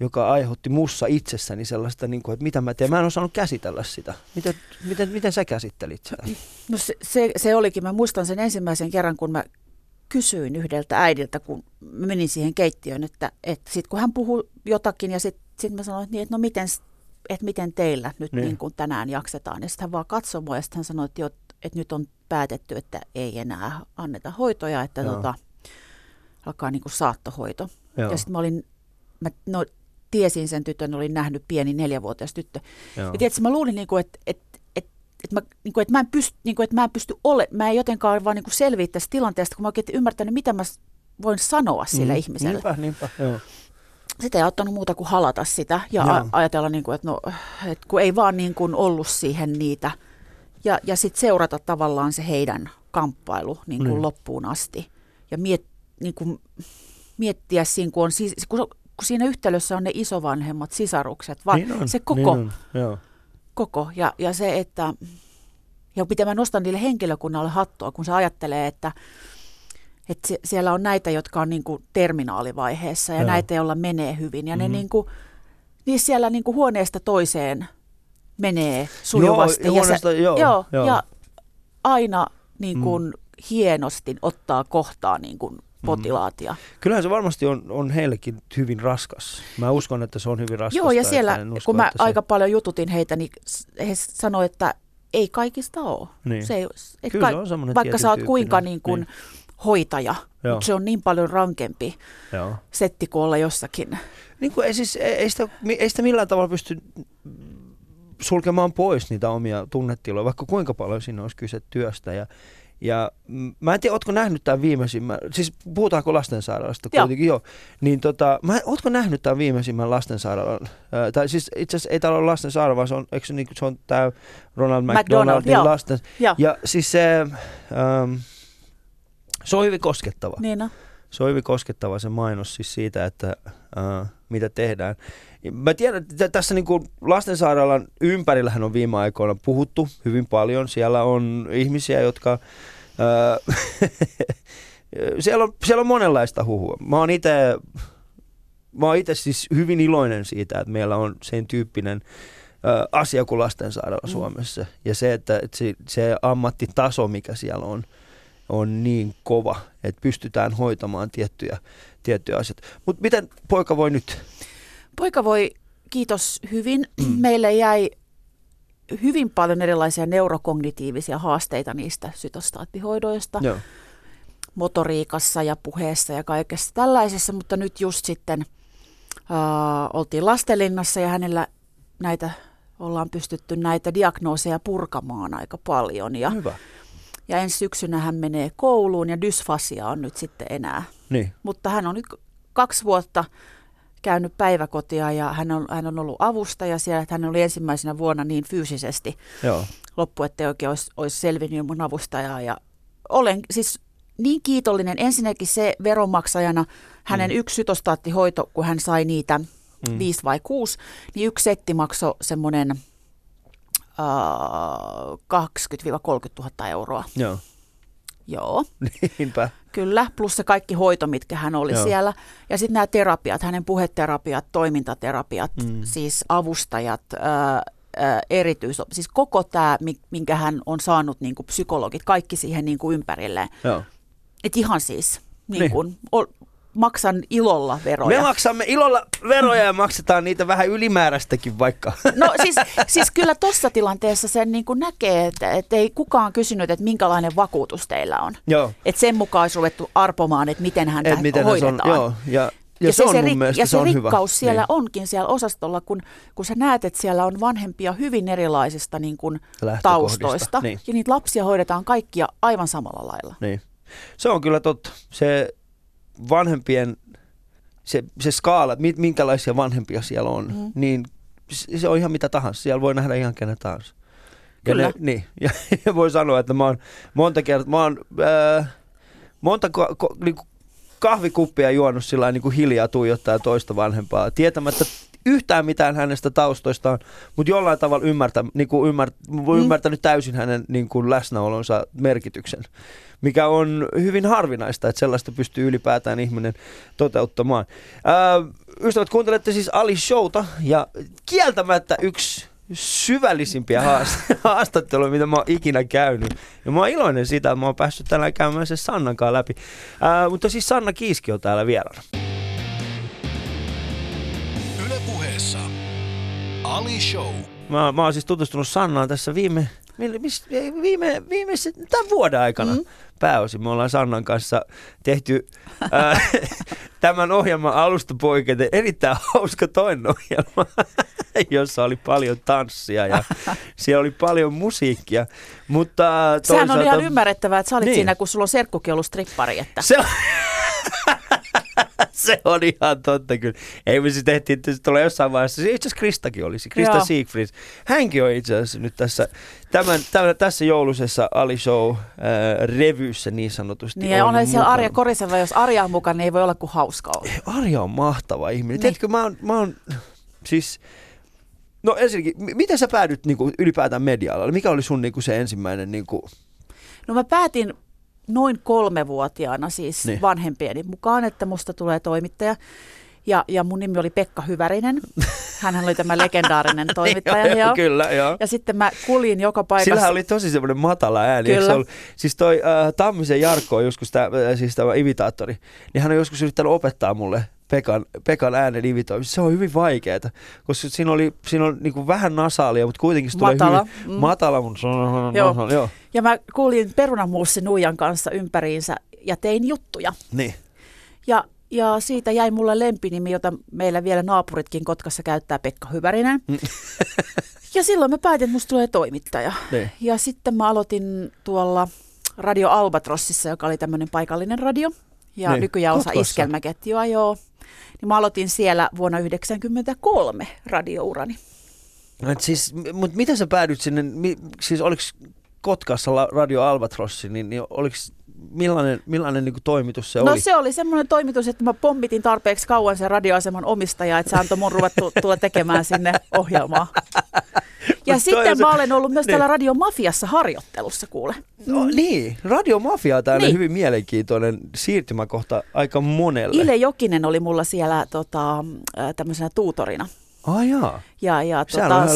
Speaker 2: joka aiheutti mussa itsessäni sellaista, niin kuin, että mitä mä teen. Mä en osannut käsitellä sitä. Miten, miten, miten sä käsittelit sitä?
Speaker 3: No se, se, se olikin, mä muistan sen ensimmäisen kerran, kun mä kysyin yhdeltä äidiltä, kun menin siihen keittiöön, että, että sitten kun hän puhui jotakin ja sitten sit mä sanoin, että, niin, että no miten, että miten teillä nyt
Speaker 2: Niin.
Speaker 3: niin. Kuin tänään jaksetaan. Ja sitten hän vaan katsoi mua ja sitten hän sanoi, että, jo, että nyt on päätetty, että ei enää anneta hoitoja, että
Speaker 2: Joo.
Speaker 3: tota, alkaa niin kuin saattohoito.
Speaker 2: Joo,
Speaker 3: Ja sitten mä olin, mä no, tiesin sen tytön, olin nähnyt pieni neljävuotias tyttö.
Speaker 2: joo.
Speaker 3: Ja tiedätkö, mä luulin, niin kuin, että, että, että, mä, niin kuin, että, mä en pysty, niin kuin, että mä en pysty ole, mä en jotenkaan vaan niin kuin selviä tästä tilanteesta, kun mä oikein ymmärtänyt, mitä mä voin sanoa sille
Speaker 2: Mm,
Speaker 3: ihmiselle.
Speaker 2: Niinpä, niinpä, joo.
Speaker 3: Sitä ei auttanut muuta kuin halata sitä ja
Speaker 2: Joo.
Speaker 3: a- ajatella, niin kuin, että, no, että kun ei vaan niin kuin ollut siihen niitä. Ja, ja sitten seurata tavallaan se heidän kamppailu niin kuin
Speaker 2: Niin.
Speaker 3: loppuun asti. Ja miet, niin kuin, miettiä siinä, kun, on, kun, kun siinä yhtälössä on ne isovanhemmat, sisarukset, vaan
Speaker 2: Niin on,
Speaker 3: se koko,
Speaker 2: Niin on, joo.
Speaker 3: Koko. Ja, ja se, että ja mitä mä nostan niille henkilökunnalle hattua, kun se ajattelee, että, että se, siellä on näitä, jotka on niin kuin terminaalivaiheessa ja
Speaker 2: Joo.
Speaker 3: näitä, joilla menee hyvin. Ja ne
Speaker 2: Mhm.
Speaker 3: niin kuin, niin siellä niin kuin huoneesta toiseen menee sujuvasti.
Speaker 2: Joo,
Speaker 3: ja,
Speaker 2: huoneesta- joo,
Speaker 3: joo,
Speaker 2: joo.
Speaker 3: ja aina niin kuin hienosti ottaa kohtaa niin kuin potilaat. Ja,
Speaker 2: Kyllähän se varmasti on, on heillekin hyvin raskas. Mä uskon, että se on hyvin raskasta.
Speaker 3: Joo, ja siellä,
Speaker 2: usko,
Speaker 3: kun mä
Speaker 2: se-
Speaker 3: aika paljon jututin heitä, niin he sanoivat, että ei kaikista ole.
Speaker 2: Niin.
Speaker 3: Se ei, et
Speaker 2: Kyllä
Speaker 3: ka-
Speaker 2: se on
Speaker 3: vaikka sä oot kuinka niin kuin
Speaker 2: niin.
Speaker 3: hoitaja,
Speaker 2: Joo.
Speaker 3: mutta se on niin paljon rankempi
Speaker 2: Joo.
Speaker 3: setti kuin olla jossakin.
Speaker 2: Niin kuin, ei, siis, ei, ei, sitä, ei sitä millään tavalla pysty sulkemaan pois niitä omia tunnetiloja, vaikka kuinka paljon siinä olisi kyse työstä. Ja, Ja mä en tiedä, ootko nähnyt tämän viimeisimmän, siis puhutaanko lastensairaalasta
Speaker 3: Joo.
Speaker 2: kuitenkin, joo. Niin tota, mä, ootko nähnyt tämän viimeisimmän lastensairaalan, ää, tai siis itse asiassa ei täällä ole lastensairaala, vaan se on, eikö se, niin, se on tämä Ronald
Speaker 3: McDonald,
Speaker 2: McDonaldin
Speaker 3: joo.
Speaker 2: lasten.
Speaker 3: Joo.
Speaker 2: Ja siis se, ähm, se on hyvin koskettava.
Speaker 3: Niin no.
Speaker 2: Se on hyvin koskettava se mainos siis siitä, että äh, mitä tehdään. Mä tiedän, että tässä niin kuin lastensairaalan ympärillähän on viime aikoina puhuttu hyvin paljon. Siellä on ihmisiä, jotka... Siellä, on, siellä on monenlaista huhua. Mä oon itse mä oon itse siis hyvin iloinen siitä, että meillä on sen tyyppinen ö, asia kuin lastensairaala
Speaker 3: Mm.
Speaker 2: Suomessa. Ja se, että, että se, se ammattitaso, mikä siellä on, on niin kova, että pystytään hoitamaan tiettyjä, tiettyjä asioita. Mutta miten poika voi nyt?
Speaker 3: Poika voi, kiitos hyvin. Meille jäi hyvin paljon erilaisia neurokognitiivisia haasteita niistä sytostaattihoidoista.
Speaker 2: Joo.
Speaker 3: motoriikassa ja puheessa ja kaikessa tällaisessa, mutta nyt just sitten äh, oltiin lastenlinnassa ja hänellä näitä, ollaan pystytty näitä diagnooseja purkamaan aika paljon. Ja,
Speaker 2: Hyvä.
Speaker 3: ja ensi syksynä hän menee kouluun ja dysfasia on nyt sitten enää.
Speaker 2: Niin.
Speaker 3: Mutta hän on nyt kaksi vuotta käynyt päiväkotia ja hän on, hän on ollut avustaja siellä, että hän oli ensimmäisenä vuonna niin fyysisesti
Speaker 2: Joo.
Speaker 3: loppu, ettei oikein olisi, olisi selvinnyt ilman avustajaa. Ja olen siis niin kiitollinen ensinnäkin se veronmaksajana, hänen mm. yksi sytostaattihoito, kun hän sai niitä mm. viisi vai kuusi, niin yksi setti maksoi semmoinen äh, 20-30 000 euroa.
Speaker 2: Joo.
Speaker 3: Joo,
Speaker 2: Niinpä.
Speaker 3: kyllä, plus se kaikki hoito, mitkä hän oli
Speaker 2: Joo.
Speaker 3: Siellä. Ja sitten nämä terapiat, hänen puheterapiat, toimintaterapiat,
Speaker 2: Mm.
Speaker 3: siis avustajat, ää, ää, erityis, siis koko tämä, minkä hän on saanut niin kuin psykologit, kaikki siihen niin kuin ympärilleen.
Speaker 2: Joo.
Speaker 3: Et ihan siis, niin
Speaker 2: Niin.
Speaker 3: kuin, ol, maksan ilolla veroja.
Speaker 2: Me maksamme ilolla veroja ja maksetaan niitä vähän ylimääräistäkin vaikka.
Speaker 3: No siis, siis kyllä tuossa tilanteessa sen niin kuin näkee, että, että ei kukaan kysynyt, että minkälainen vakuutus teillä on.
Speaker 2: Joo.
Speaker 3: Että sen mukaan olisi ruvettu arpomaan, että miten häntä
Speaker 2: Et miten se
Speaker 3: hoidetaan.
Speaker 2: on, joo, ja, ja, se, on mun
Speaker 3: rik-
Speaker 2: mielestä
Speaker 3: ja
Speaker 2: se,
Speaker 3: se
Speaker 2: on
Speaker 3: rikkaus
Speaker 2: hyvä.
Speaker 3: siellä
Speaker 2: niin.
Speaker 3: onkin siellä osastolla, kun, kun sä näet, että siellä on vanhempia hyvin erilaisista niin kuin taustoista.
Speaker 2: niin.
Speaker 3: Ja niitä lapsia hoidetaan kaikkia aivan samalla lailla.
Speaker 2: Niin. Se on kyllä totta. Se vanhempien, se, se skaala, mi- minkälaisia vanhempia siellä on, mm. Niin se on ihan mitä tahansa. Siellä voi nähdä ihan kenen tahansa. Ja
Speaker 3: Kyllä.
Speaker 2: Ne, niin. Ja, ja voi sanoa, että mä oon monta kertaa, mä oon äh, monta ko, ko, niin kahvikuppia juonut sillä niin kuin hiljaa tuijottaa toista vanhempaa, tietämättä yhtään mitään hänestä taustoistaan, mutta jollain tavalla ymmärtä, niin kuin ymmär, mm. ymmärtänyt täysin hänen niin kuin läsnäolonsa merkityksen, mikä on hyvin harvinaista, että sellaista pystyy ylipäätään ihminen toteuttamaan. Ää, ystävät, kuuntelette siis Ali Showta ja kieltämättä yksi syvällisimpiä haast- haastatteluja, mitä mä oon ikinä käynyt. Ja mä oon iloinen siitä, että mä oon päässyt tänään käymään sen Sannan kanssa läpi. Ää, mutta siis Sanna Kiiski on täällä vieraana.
Speaker 1: Ali Show.
Speaker 2: Mä, mä oon siis tutustunut Sannaan tässä viime, mis- viime, viime tämän vuoden aikana mm. Pääosin. Me ollaan Sannan kanssa tehty ää, tämän ohjelman alusta poiketen erittäin hauska toinen ohjelma, jossa oli paljon tanssia ja siellä oli paljon musiikkia. Mutta
Speaker 3: Sehän on ihan
Speaker 2: toisaalta-
Speaker 3: ymmärrettävää, että sä olit
Speaker 2: Niin.
Speaker 3: niin. siinä, kun sulla on serkkukin ollut strippari. Että.
Speaker 2: Se on, se on ihan totta kyllä. Ei me siis tehtiin, että se tulee jossain vaiheessa. Se Itse asiassa Kristakin olisi, Krista
Speaker 3: Joo.
Speaker 2: Siegfried. Hänkin on itse asiassa nyt tässä, tämän, tämän, tässä joulusessa Ali Show äh, revyssä niin sanotusti.
Speaker 3: Niin, ja
Speaker 2: on
Speaker 3: onhan siellä. Arja Koriseva, jos Arja on mukana, niin ei voi olla kuin hauska olla.
Speaker 2: Arja on mahtava ihminen.
Speaker 3: Niin.
Speaker 2: Tiedätkö, mä oon, mä oon siis... No ensinnäkin, m- miten sä päädyt niin kuin, ylipäätään media-alalle? Mikä oli sun niin kuin, se ensimmäinen... Niin kuin,
Speaker 3: No mä päätin noin kolmevuotiaana siis
Speaker 2: Niin.
Speaker 3: niin. vanhempieni mukaan, että musta tulee toimittaja. Ja, ja mun nimi oli Pekka Hyvärinen. Hänhän oli tämä legendaarinen toimittaja.
Speaker 2: joo,
Speaker 3: joo.
Speaker 2: kyllä, joo.
Speaker 3: Ja sitten mä kuljin joka paikassa.
Speaker 2: Sillähän oli tosi semmoinen matala ääni.
Speaker 3: Kyllä.
Speaker 2: Se ollut, siis toi äh, Tammisen Jarkko on joskus, tää, äh, siis tämä imitaattori, niin hän on joskus yrittänyt opettaa mulle Pekan, Pekan äänen imitoimista. Se on hyvin vaikeaa, koska siinä oli, siinä on niinku vähän nasaalia, mutta kuitenkin se tulee
Speaker 3: Matala,
Speaker 2: hyvin
Speaker 3: mm.
Speaker 2: matala, on
Speaker 3: Joo.
Speaker 2: Joo.
Speaker 3: Ja mä kuulin perunamuussi Nuijan kanssa ympäriinsä ja tein juttuja.
Speaker 2: Niin.
Speaker 3: Ja, ja siitä jäi mulle lempinimi, jota meillä vielä naapuritkin Kotkassa käyttää, Pekka Hyvärinen.
Speaker 2: Mm.
Speaker 3: ja silloin mä päätin, että musta tulee toimittaja.
Speaker 2: Niin.
Speaker 3: Ja sitten mä aloitin tuolla Radio Albatrossissa, joka oli tämmöinen paikallinen radio. Ja
Speaker 2: Niin,
Speaker 3: nykyään osa iskelmäketjua, joo. Niin mä aloitin siellä vuonna 1993 radiourani.
Speaker 2: Et siis, mutta miten sä päädyit sinne, siis oliko Kotkassa Radio Albatrossi, niin, niin oliko, millainen, millainen niin toimitus se
Speaker 3: no
Speaker 2: oli?
Speaker 3: se oli semmoinen toimitus, että mä pommitin tarpeeksi kauan sen radioaseman omistajaa, että se antoi mun ruveta tu- tulla tekemään sinne ohjelmaa. Ja sitten mä olen ollut myös
Speaker 2: niin.
Speaker 3: täällä Radio Mafiassa harjoittelussa, kuule.
Speaker 2: No, niin, Radio Mafia on
Speaker 3: Niin.
Speaker 2: hyvin mielenkiintoinen siirtymäkohta aika monelle.
Speaker 3: Ile Jokinen oli mulla siellä tota, tämmöisenä tuutorina.
Speaker 2: Ah jaa.
Speaker 3: Ja, ja
Speaker 2: Sehän on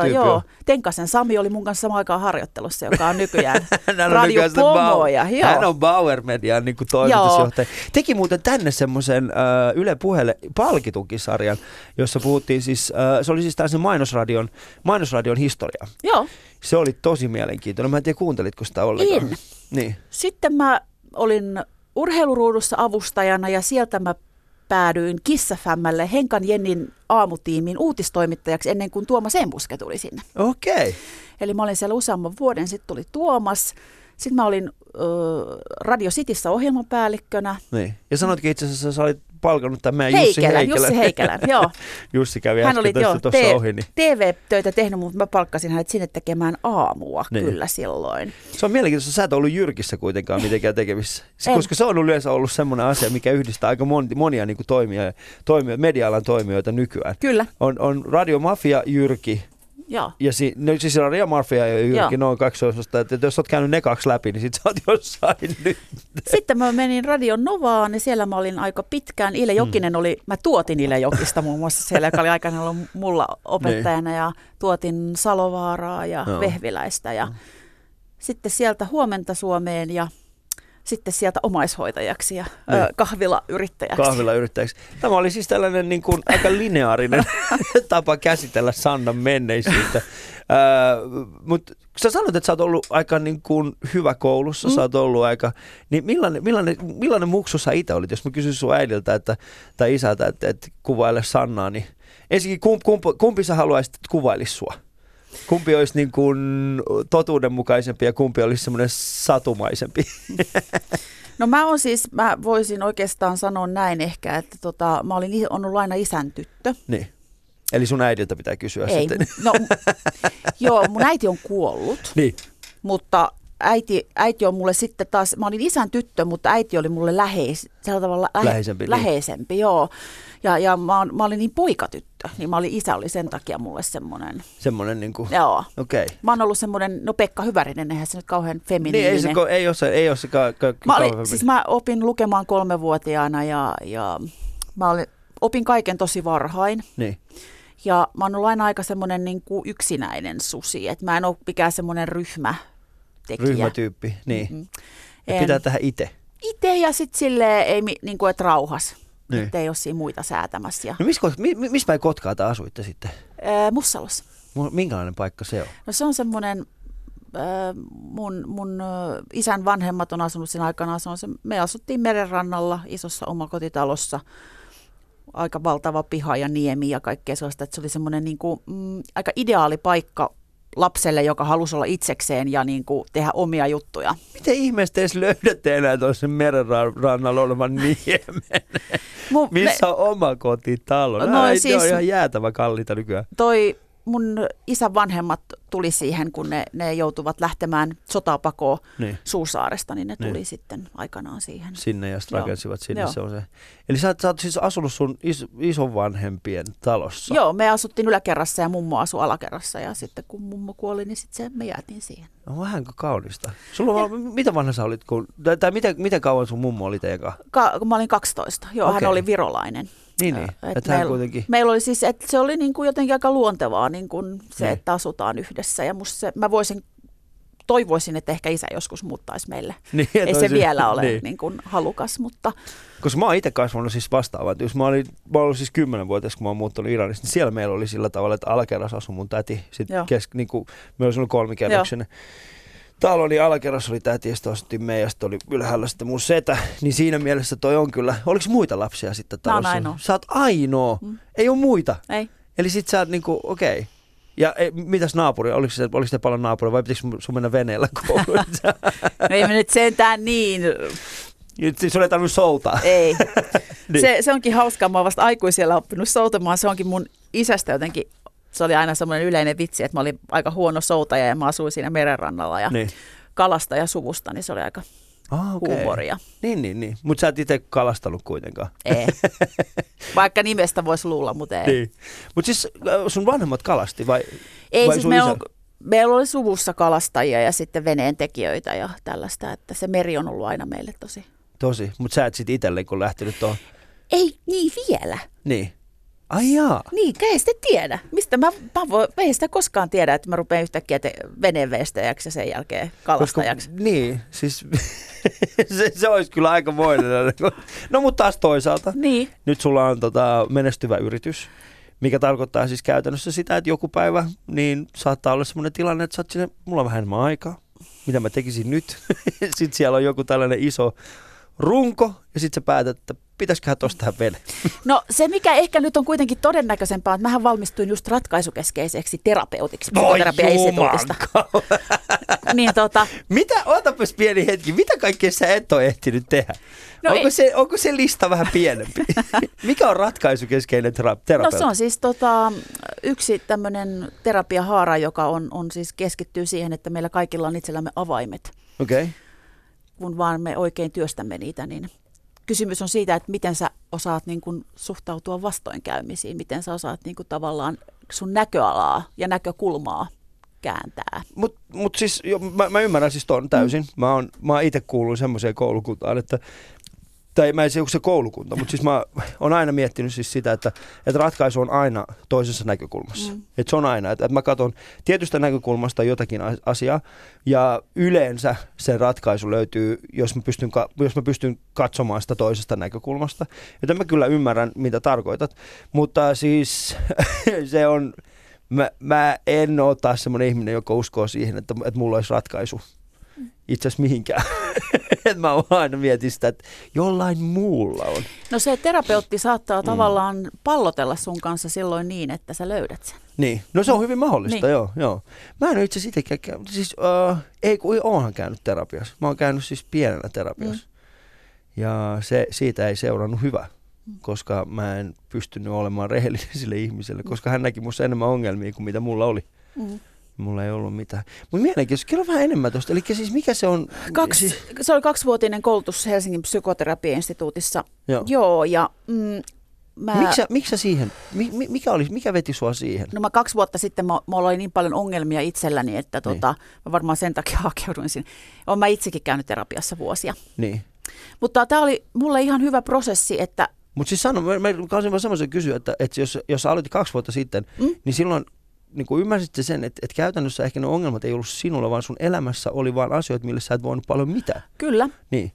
Speaker 2: tyyppi
Speaker 3: joo,
Speaker 2: jo.
Speaker 3: Tenkasen Sami oli mun kanssa samaan aikaan harjoittelussa, joka on nykyään
Speaker 2: Hän on
Speaker 3: Radio
Speaker 2: nykyään sitä
Speaker 3: Pomoja.
Speaker 2: Bauer-
Speaker 3: Joo.
Speaker 2: Hän on Bauer Median niin kuin toimitusjohtaja. Teki muuten tänne semmoisen äh, Yle Puheelle palkitunkin sarjan, jossa puhuttiin siis, äh, se oli siis tämmöisen mainosradion, mainosradion historia.
Speaker 3: Joo.
Speaker 2: Se oli tosi mielenkiintoinen. Mä en tiedä, kuuntelitko sitä ollenkaan.
Speaker 3: En.
Speaker 2: Niin.
Speaker 3: Sitten mä olin urheiluruudussa avustajana ja sieltä mä päädyin Kissafämmälle Henkan Jennin aamutiimin uutistoimittajaksi ennen kuin Tuomas Embuske tuli sinne.
Speaker 2: Okei. Okay.
Speaker 3: Eli mä olin siellä useamman vuoden, sitten tuli Tuomas. Sitten mä olin ö, Radio Cityssä ohjelmapäällikkönä.
Speaker 2: Niin. Ja sanoitkin itse asiassa, sä olit palkannut tämän meidän Jussi
Speaker 3: Heikelän. Jussi Heikelän, joo.
Speaker 2: Jussi kävi
Speaker 3: Hän oli joo,
Speaker 2: tuossa
Speaker 3: te-
Speaker 2: ohi. Niin.
Speaker 3: TV-töitä tehnyt, mutta mä palkkasin hänet sinne tekemään aamua
Speaker 2: Niin.
Speaker 3: kyllä silloin.
Speaker 2: Se on mielenkiintoista, sä et ollut Jyrkissä kuitenkaan mitenkään tekemissä.
Speaker 3: En.
Speaker 2: Koska se on yleensä ollut semmoinen asia, mikä yhdistää aika mon, monia niin kuin toimia, toimia, media-alan toimijoita nykyään.
Speaker 3: Kyllä,
Speaker 2: On, on Radio Mafia, Jyrki,
Speaker 3: joo.
Speaker 2: ja si, no, siis Radio Mafia ja Jyrki,
Speaker 3: Joo.
Speaker 2: ne on kaksi osasta. Että jos oot käynyt ne kaksi läpi, niin sit sä oot jossain nyt.
Speaker 3: Sitten mä menin Radio Novaan ja siellä mä olin aika pitkään. Ile Jokinen oli, mä tuotin Ile Jokista muun muassa siellä, joka oli aikana ollut mulla opettajana ja tuotin Salovaaraa ja
Speaker 2: Joo.
Speaker 3: Vehviläistä ja sitten sieltä Huomenta Suomeen ja sitten sieltä omaishoitajaksi ja
Speaker 2: Niin.
Speaker 3: ö, kahvilayrittäjäksi.
Speaker 2: kahvilayrittäjäksi. Tämä oli siis tällainen niin kuin aika lineaarinen tapa käsitellä Sannan menneisyyttä. Mutta sä sanoit, että sä oot ollut aika niin kuin hyvä koulussa, mm. sä oot ollut aika, niin millainen, millainen, millainen muksu sä itse olit, jos mä kysyisin sun äidiltä että, tai isältä, että, että kuvaile Sannaa, niin ensinnäkin kumpi, kumpi, kumpi sä haluaisit, että kuvailisi sua? Kumpi olisi niin kuin totuudenmukaisempi ja kumpi olisi semmoinen satumaisempi?
Speaker 3: No mä on siis, mä voisin oikeastaan sanoa näin ehkä, että tota, mä olin ollut aina isän tyttö.
Speaker 2: niin. Eli sun äidiltä pitää kysyä
Speaker 3: Ei,
Speaker 2: sitten.
Speaker 3: no, joo, mun äiti on kuollut.
Speaker 2: Niin.
Speaker 3: mutta äiti, äiti on mulle sitten taas, mä olin isän tyttö, mutta äiti oli mulle läheis, tavalla lähe,
Speaker 2: Läheisempi, niin.
Speaker 3: läheisempi joo. Ja, ja mä, oon- mä olin niin poikatyttö, niin mä olin, isä oli sen takia mulle semmoinen,
Speaker 2: Semmoinen niin kuin,
Speaker 3: joo.
Speaker 2: okei. Okay.
Speaker 3: Mä oon ollut semmoinen, no Pekka Hyvärinen, eihän se nyt kauhean
Speaker 2: Niin
Speaker 3: feminiininen.
Speaker 2: ei se, ei ole se, ei ole se ka, ka,
Speaker 3: mä,
Speaker 2: kauhean
Speaker 3: olin, siis mä opin lukemaan kolmevuotiaana ja, ja mä olin, opin kaiken tosi varhain.
Speaker 2: Niin.
Speaker 3: Ja mä oon ollut aina aika semmoinen niin kuin yksinäinen susi, että mä en ole mikään semmoinen ryhmä
Speaker 2: Ryhmätyyppi, niin. Ja
Speaker 3: En.
Speaker 2: pitää tehdä itse.
Speaker 3: itse ja sitten silleen, ei, niin kuin, että rauhas.
Speaker 2: Niin.
Speaker 3: Että ei ole siinä muita säätämässä. Ja,
Speaker 2: No missä, mi, mi- missä päin Kotkaa te asuitte sitten?
Speaker 3: ää, Mussalossa.
Speaker 2: Mu- Minkälainen paikka se on?
Speaker 3: No se on semmoinen, mun, mun isän vanhemmat on asunut siinä aikana. Se on se, me asuttiin merenrannalla isossa omakotitalossa. Aika valtava piha ja niemi ja kaikkea sellaista. Että se oli semmoinen niin kuin, mm, aika ideaali paikka lapselle, joka halusi olla itsekseen ja niin kuin, tehdä omia juttuja.
Speaker 2: Miten ihmeestä edes löydätte enää tuossa merenrannalla olevan niemen, missä on oma kotitalo?
Speaker 3: No
Speaker 2: No, siis...
Speaker 3: Siis-
Speaker 2: on ihan jäätävä kalliita nykyään.
Speaker 3: toi mun isän vanhemmat tuli siihen, kun ne, ne joutuvat lähtemään sotapakoon
Speaker 2: Niin.
Speaker 3: Suusaaresta, niin ne
Speaker 2: Niin.
Speaker 3: tuli sitten aikanaan siihen.
Speaker 2: Sinne ja sitten rakensivat sinne.
Speaker 3: Joo.
Speaker 2: Se on se. Eli sä, sä oot siis asunut sun is, isovanhempien talossa.
Speaker 3: Joo, me asuttiin yläkerrassa ja mummo asui alakerrassa ja sitten kun mummo kuoli, niin sitten me jäätiin siihen.
Speaker 2: No vähänkö kaunista. Sulla on, vaan- mitä vanha sä olit, kun, tai, tai miten, miten kauan sun mummo oli teidän kanssa?
Speaker 3: Ka- mä olin 12, joo,
Speaker 2: Okei.
Speaker 3: hän oli virolainen.
Speaker 2: Niin, niin.
Speaker 3: Et
Speaker 2: Että
Speaker 3: meillä-
Speaker 2: kuitenkin...
Speaker 3: Meillä oli siis, että se oli niin kuin jotenkin aika luontevaa niin kuin se,
Speaker 2: Niin.
Speaker 3: että asutaan yhdessä ja musta se, mä voisin, toivoisin, että ehkä isä joskus muuttaisi meille.
Speaker 2: Niin,
Speaker 3: Ei se vielä ole
Speaker 2: Niin.
Speaker 3: niin. Kuin halukas, mutta
Speaker 2: Koska mä oon itse kasvanut siis vastaavaan. Jos mä olin, mä olin siis 10-vuotias, kun mä oon muuttanut Iranista, niin siellä meillä oli sillä tavalla, että alakerrassa asui mun täti. Sitten
Speaker 3: Joo.
Speaker 2: kesk, niin kuin, meillä oli kolmikerroksinen talo, niin alakerrassa oli ja sitten asuttiin me, ja sitten oli ylhäällä sitten mun setä. Niin siinä mielessä toi on kyllä, oliko muita lapsia sitten
Speaker 3: Mä oon
Speaker 2: talossa?
Speaker 3: ainoa.
Speaker 2: Sä oot ainoa.
Speaker 3: Mm.
Speaker 2: Ei ole muita.
Speaker 3: ei.
Speaker 2: Eli sit sä oot niinku, okei. Ja e, mitäs naapuri? Oliko se, oliko se paljon naapuri vai pitikö sun mennä veneellä kouluun?
Speaker 3: No ei me nyt sentään niin.
Speaker 2: Nyt siis ei tarvinnut soutaa.
Speaker 3: Ei.
Speaker 2: Niin.
Speaker 3: se, se onkin hauskaa. Mä oon vasta aikuisella oppinut soutamaan. Se onkin mun isästä jotenkin, se oli aina semmoinen yleinen vitsi, että mä olin aika huono soutaja ja mä asuin siinä merenrannalla ja
Speaker 2: Niin.
Speaker 3: kalasta ja suvusta, niin se oli aika
Speaker 2: Ah, okei.
Speaker 3: huumoria.
Speaker 2: Niin, niin, niin. Mutta sä et itse kalastanut kuitenkaan.
Speaker 3: Ei. Vaikka nimestä voisi luulla, mutta ei.
Speaker 2: Niin. Mutta siis äh, sun vanhemmat kalasti vai?
Speaker 3: Ei,
Speaker 2: vai
Speaker 3: siis meillä,
Speaker 2: isä?
Speaker 3: on, meillä oli suvussa kalastajia ja sitten veneentekijöitä ja tällaista, että se meri on ollut aina meille tosi.
Speaker 2: Tosi. Mutta sä et sit itselle, kun lähtenyt tuohon.
Speaker 3: Ei niin vielä.
Speaker 2: Niin. Ai jaa.
Speaker 3: Niin, ei sitä tiedä. Mistä mä, mä voi, ei sitä koskaan tiedä, että mä rupean yhtäkkiä te, veneenveistäjäksi ja sen jälkeen kalastajaksi.
Speaker 2: Koska, niin, siis se, se olisi kyllä aika No mutta taas toisaalta.
Speaker 3: Niin,
Speaker 2: Nyt sulla on tota, menestyvä yritys, mikä tarkoittaa siis käytännössä sitä, että joku päivä niin saattaa olla semmoinen tilanne, että sä oot sinne, mulla on vähän enemmän aikaa, mitä mä tekisin nyt. sitten siellä on joku tällainen iso runko ja sitten sä päätät, että pitäisiköhän tähän vene.
Speaker 3: No se, mikä ehkä nyt on kuitenkin todennäköisempää, että mähän valmistuin just ratkaisukeskeiseksi terapeutiksi psykoterapiainstituutista. Niin tota,
Speaker 2: Mitä, otapas pieni hetki, mitä kaikkea sä et ole ehtinyt tehdä?
Speaker 3: No
Speaker 2: onko,
Speaker 3: ei-
Speaker 2: se, onko se lista vähän pienempi? Mikä on ratkaisukeskeinen tera-
Speaker 3: no
Speaker 2: terapeutti?
Speaker 3: se on siis tota, yksi tämmöinen terapiahaara, joka on, on siis keskittyy siihen, että meillä kaikilla on itsellämme avaimet.
Speaker 2: Okei. Okay.
Speaker 3: kun vaan me oikein työstämme niitä, niin kysymys on siitä, että miten sä osaat niin kuin suhtautua vastoinkäymisiin, miten sä osaat niin kuin tavallaan sun näköalaa ja näkökulmaa kääntää.
Speaker 2: Mutta mut siis, jo, mä, mä ymmärrän siis ton täysin. Mm. Mä oon, mä oon itse kuullut semmoiseen koulukuntaan, että tai mä en se se koulukunta, mutta siis mä oon aina miettinyt siis sitä, että, että ratkaisu on aina toisessa näkökulmassa. Mm. Että se on aina, että, että mä katson tietystä näkökulmasta jotakin as- asiaa ja yleensä se ratkaisu löytyy, jos mä pystyn, jos mä pystyn katsomaan sitä toisesta näkökulmasta. Joten mä kyllä ymmärrän, mitä tarkoitat, mutta siis se on, mä, mä en ole taas semmoinen ihminen, joka uskoo siihen, että, että mulla olisi ratkaisu itse asiassa mihinkään. Et mä aina mietin sitä, että jollain muulla on.
Speaker 3: No se terapeutti saattaa mm. tavallaan pallotella sun kanssa silloin niin, että sä löydät sen.
Speaker 2: Niin, no se on hyvin mahdollista,
Speaker 3: Niin.
Speaker 2: joo, joo. Mä en itse asiassa itsekään käynyt, siis uh, ei kun oonhan käynyt terapiassa. Mä oon käynyt siis pienenä terapiassa. Mm. Ja se, siitä ei seurannut hyvä, koska mä en pystynyt olemaan rehellinen sille ihmiselle, koska hän näki musta enemmän ongelmia kuin mitä mulla oli.
Speaker 3: Mm.
Speaker 2: Mulla ei ollut mitään. Mutta mielenkiintoista, kerro vähän enemmän tuosta. Eli siis mikä se on?
Speaker 3: Kaksi, se oli kaksivuotinen koulutus Helsingin psykoterapiainstituutissa.
Speaker 2: joo.
Speaker 3: Joo, ja mm, mä...
Speaker 2: Miksi, sä- miksi sä siihen, mi, mi- mikä, oli, mikä veti sua siihen?
Speaker 3: No mä kaksi vuotta sitten, mä, mulla oli niin paljon ongelmia itselläni, että tota, mä varmaan sen takia hakeuduin sinne. Olen mä itsekin käynyt terapiassa vuosia.
Speaker 2: Niin.
Speaker 3: Mutta tämä oli mulle ihan hyvä prosessi, että
Speaker 2: Mutta siis sano, mä, mä vaan semmoisen kysyä, että, että jos, jos sä aloitit kaksi vuotta sitten,
Speaker 3: mm.
Speaker 2: niin silloin niin kuin ymmärsit sä sen, että, että käytännössä ehkä ne ongelmat ei ollut sinulla, vaan sun elämässä oli vaan asioita, millä sä et voinut paljon mitään.
Speaker 3: kyllä.
Speaker 2: Niin,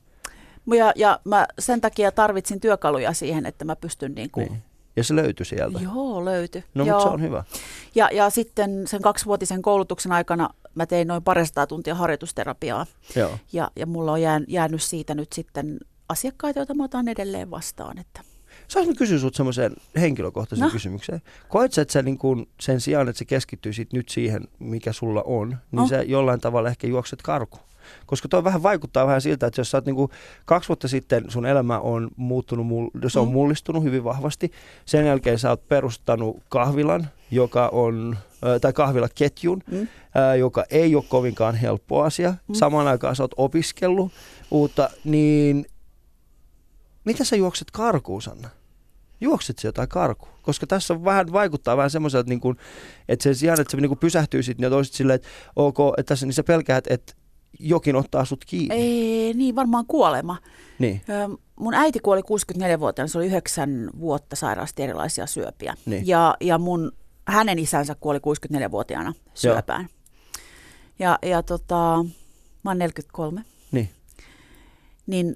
Speaker 3: Ja, ja mä sen takia tarvitsin työkaluja siihen, että mä pystyn niin kuin,
Speaker 2: niin. Ja se löytyi sieltä.
Speaker 3: Joo, löytyi.
Speaker 2: No,
Speaker 3: Joo.
Speaker 2: mutta se on hyvä.
Speaker 3: Ja, ja sitten sen kaksivuotisen koulutuksen aikana mä tein noin parisataa tuntia harjoitusterapiaa.
Speaker 2: Joo.
Speaker 3: Ja, ja mulla on jään, jäänyt siitä nyt sitten asiakkaita, joita mä otan edelleen vastaan. Että.
Speaker 2: Saanko mä kysyä sut semmoiseen henkilökohtaisen
Speaker 3: No.
Speaker 2: no. kysymykseen? Koet sä, että sä niin kun sen sijaan, että sä keskittyisit nyt siihen, mikä sulla on, niin
Speaker 3: No.
Speaker 2: no. sä jollain tavalla ehkä juokset karku? Koska toi vähän vaikuttaa vähän siltä, että jos sä oot niin kaksi vuotta sitten sun elämä on muuttunut, mul- se on
Speaker 3: Mm.
Speaker 2: mullistunut hyvin vahvasti. Sen jälkeen sä oot perustanut kahvilan, joka on, tai kahvilaketjun,
Speaker 3: Mm.
Speaker 2: ää, joka ei ole kovinkaan helppo asia.
Speaker 3: Mm.
Speaker 2: Samaan aikaan sä oot opiskellut uutta, niin mitä sä juokset karkuun, Sanna? Juokset sä jotain karkuun? Koska tässä on vähän, vaikuttaa vähän semmoiselta, niin kuin, että sen sijaan, että sä niin kuin pysähtyisit ja toisit silleen, että ok, että tässä, niin sä pelkäät, että jokin ottaa sut kiinni.
Speaker 3: Ei, niin varmaan kuolema.
Speaker 2: Niin,
Speaker 3: Ö, Mun äiti kuoli 64-vuotiaana, se oli yhdeksän vuotta sairaasti erilaisia syöpiä.
Speaker 2: Niin.
Speaker 3: Ja, ja mun, hänen isänsä kuoli 64-vuotiaana syöpään. Ja, ja tota, mä oon 43.
Speaker 2: niin.
Speaker 3: Niin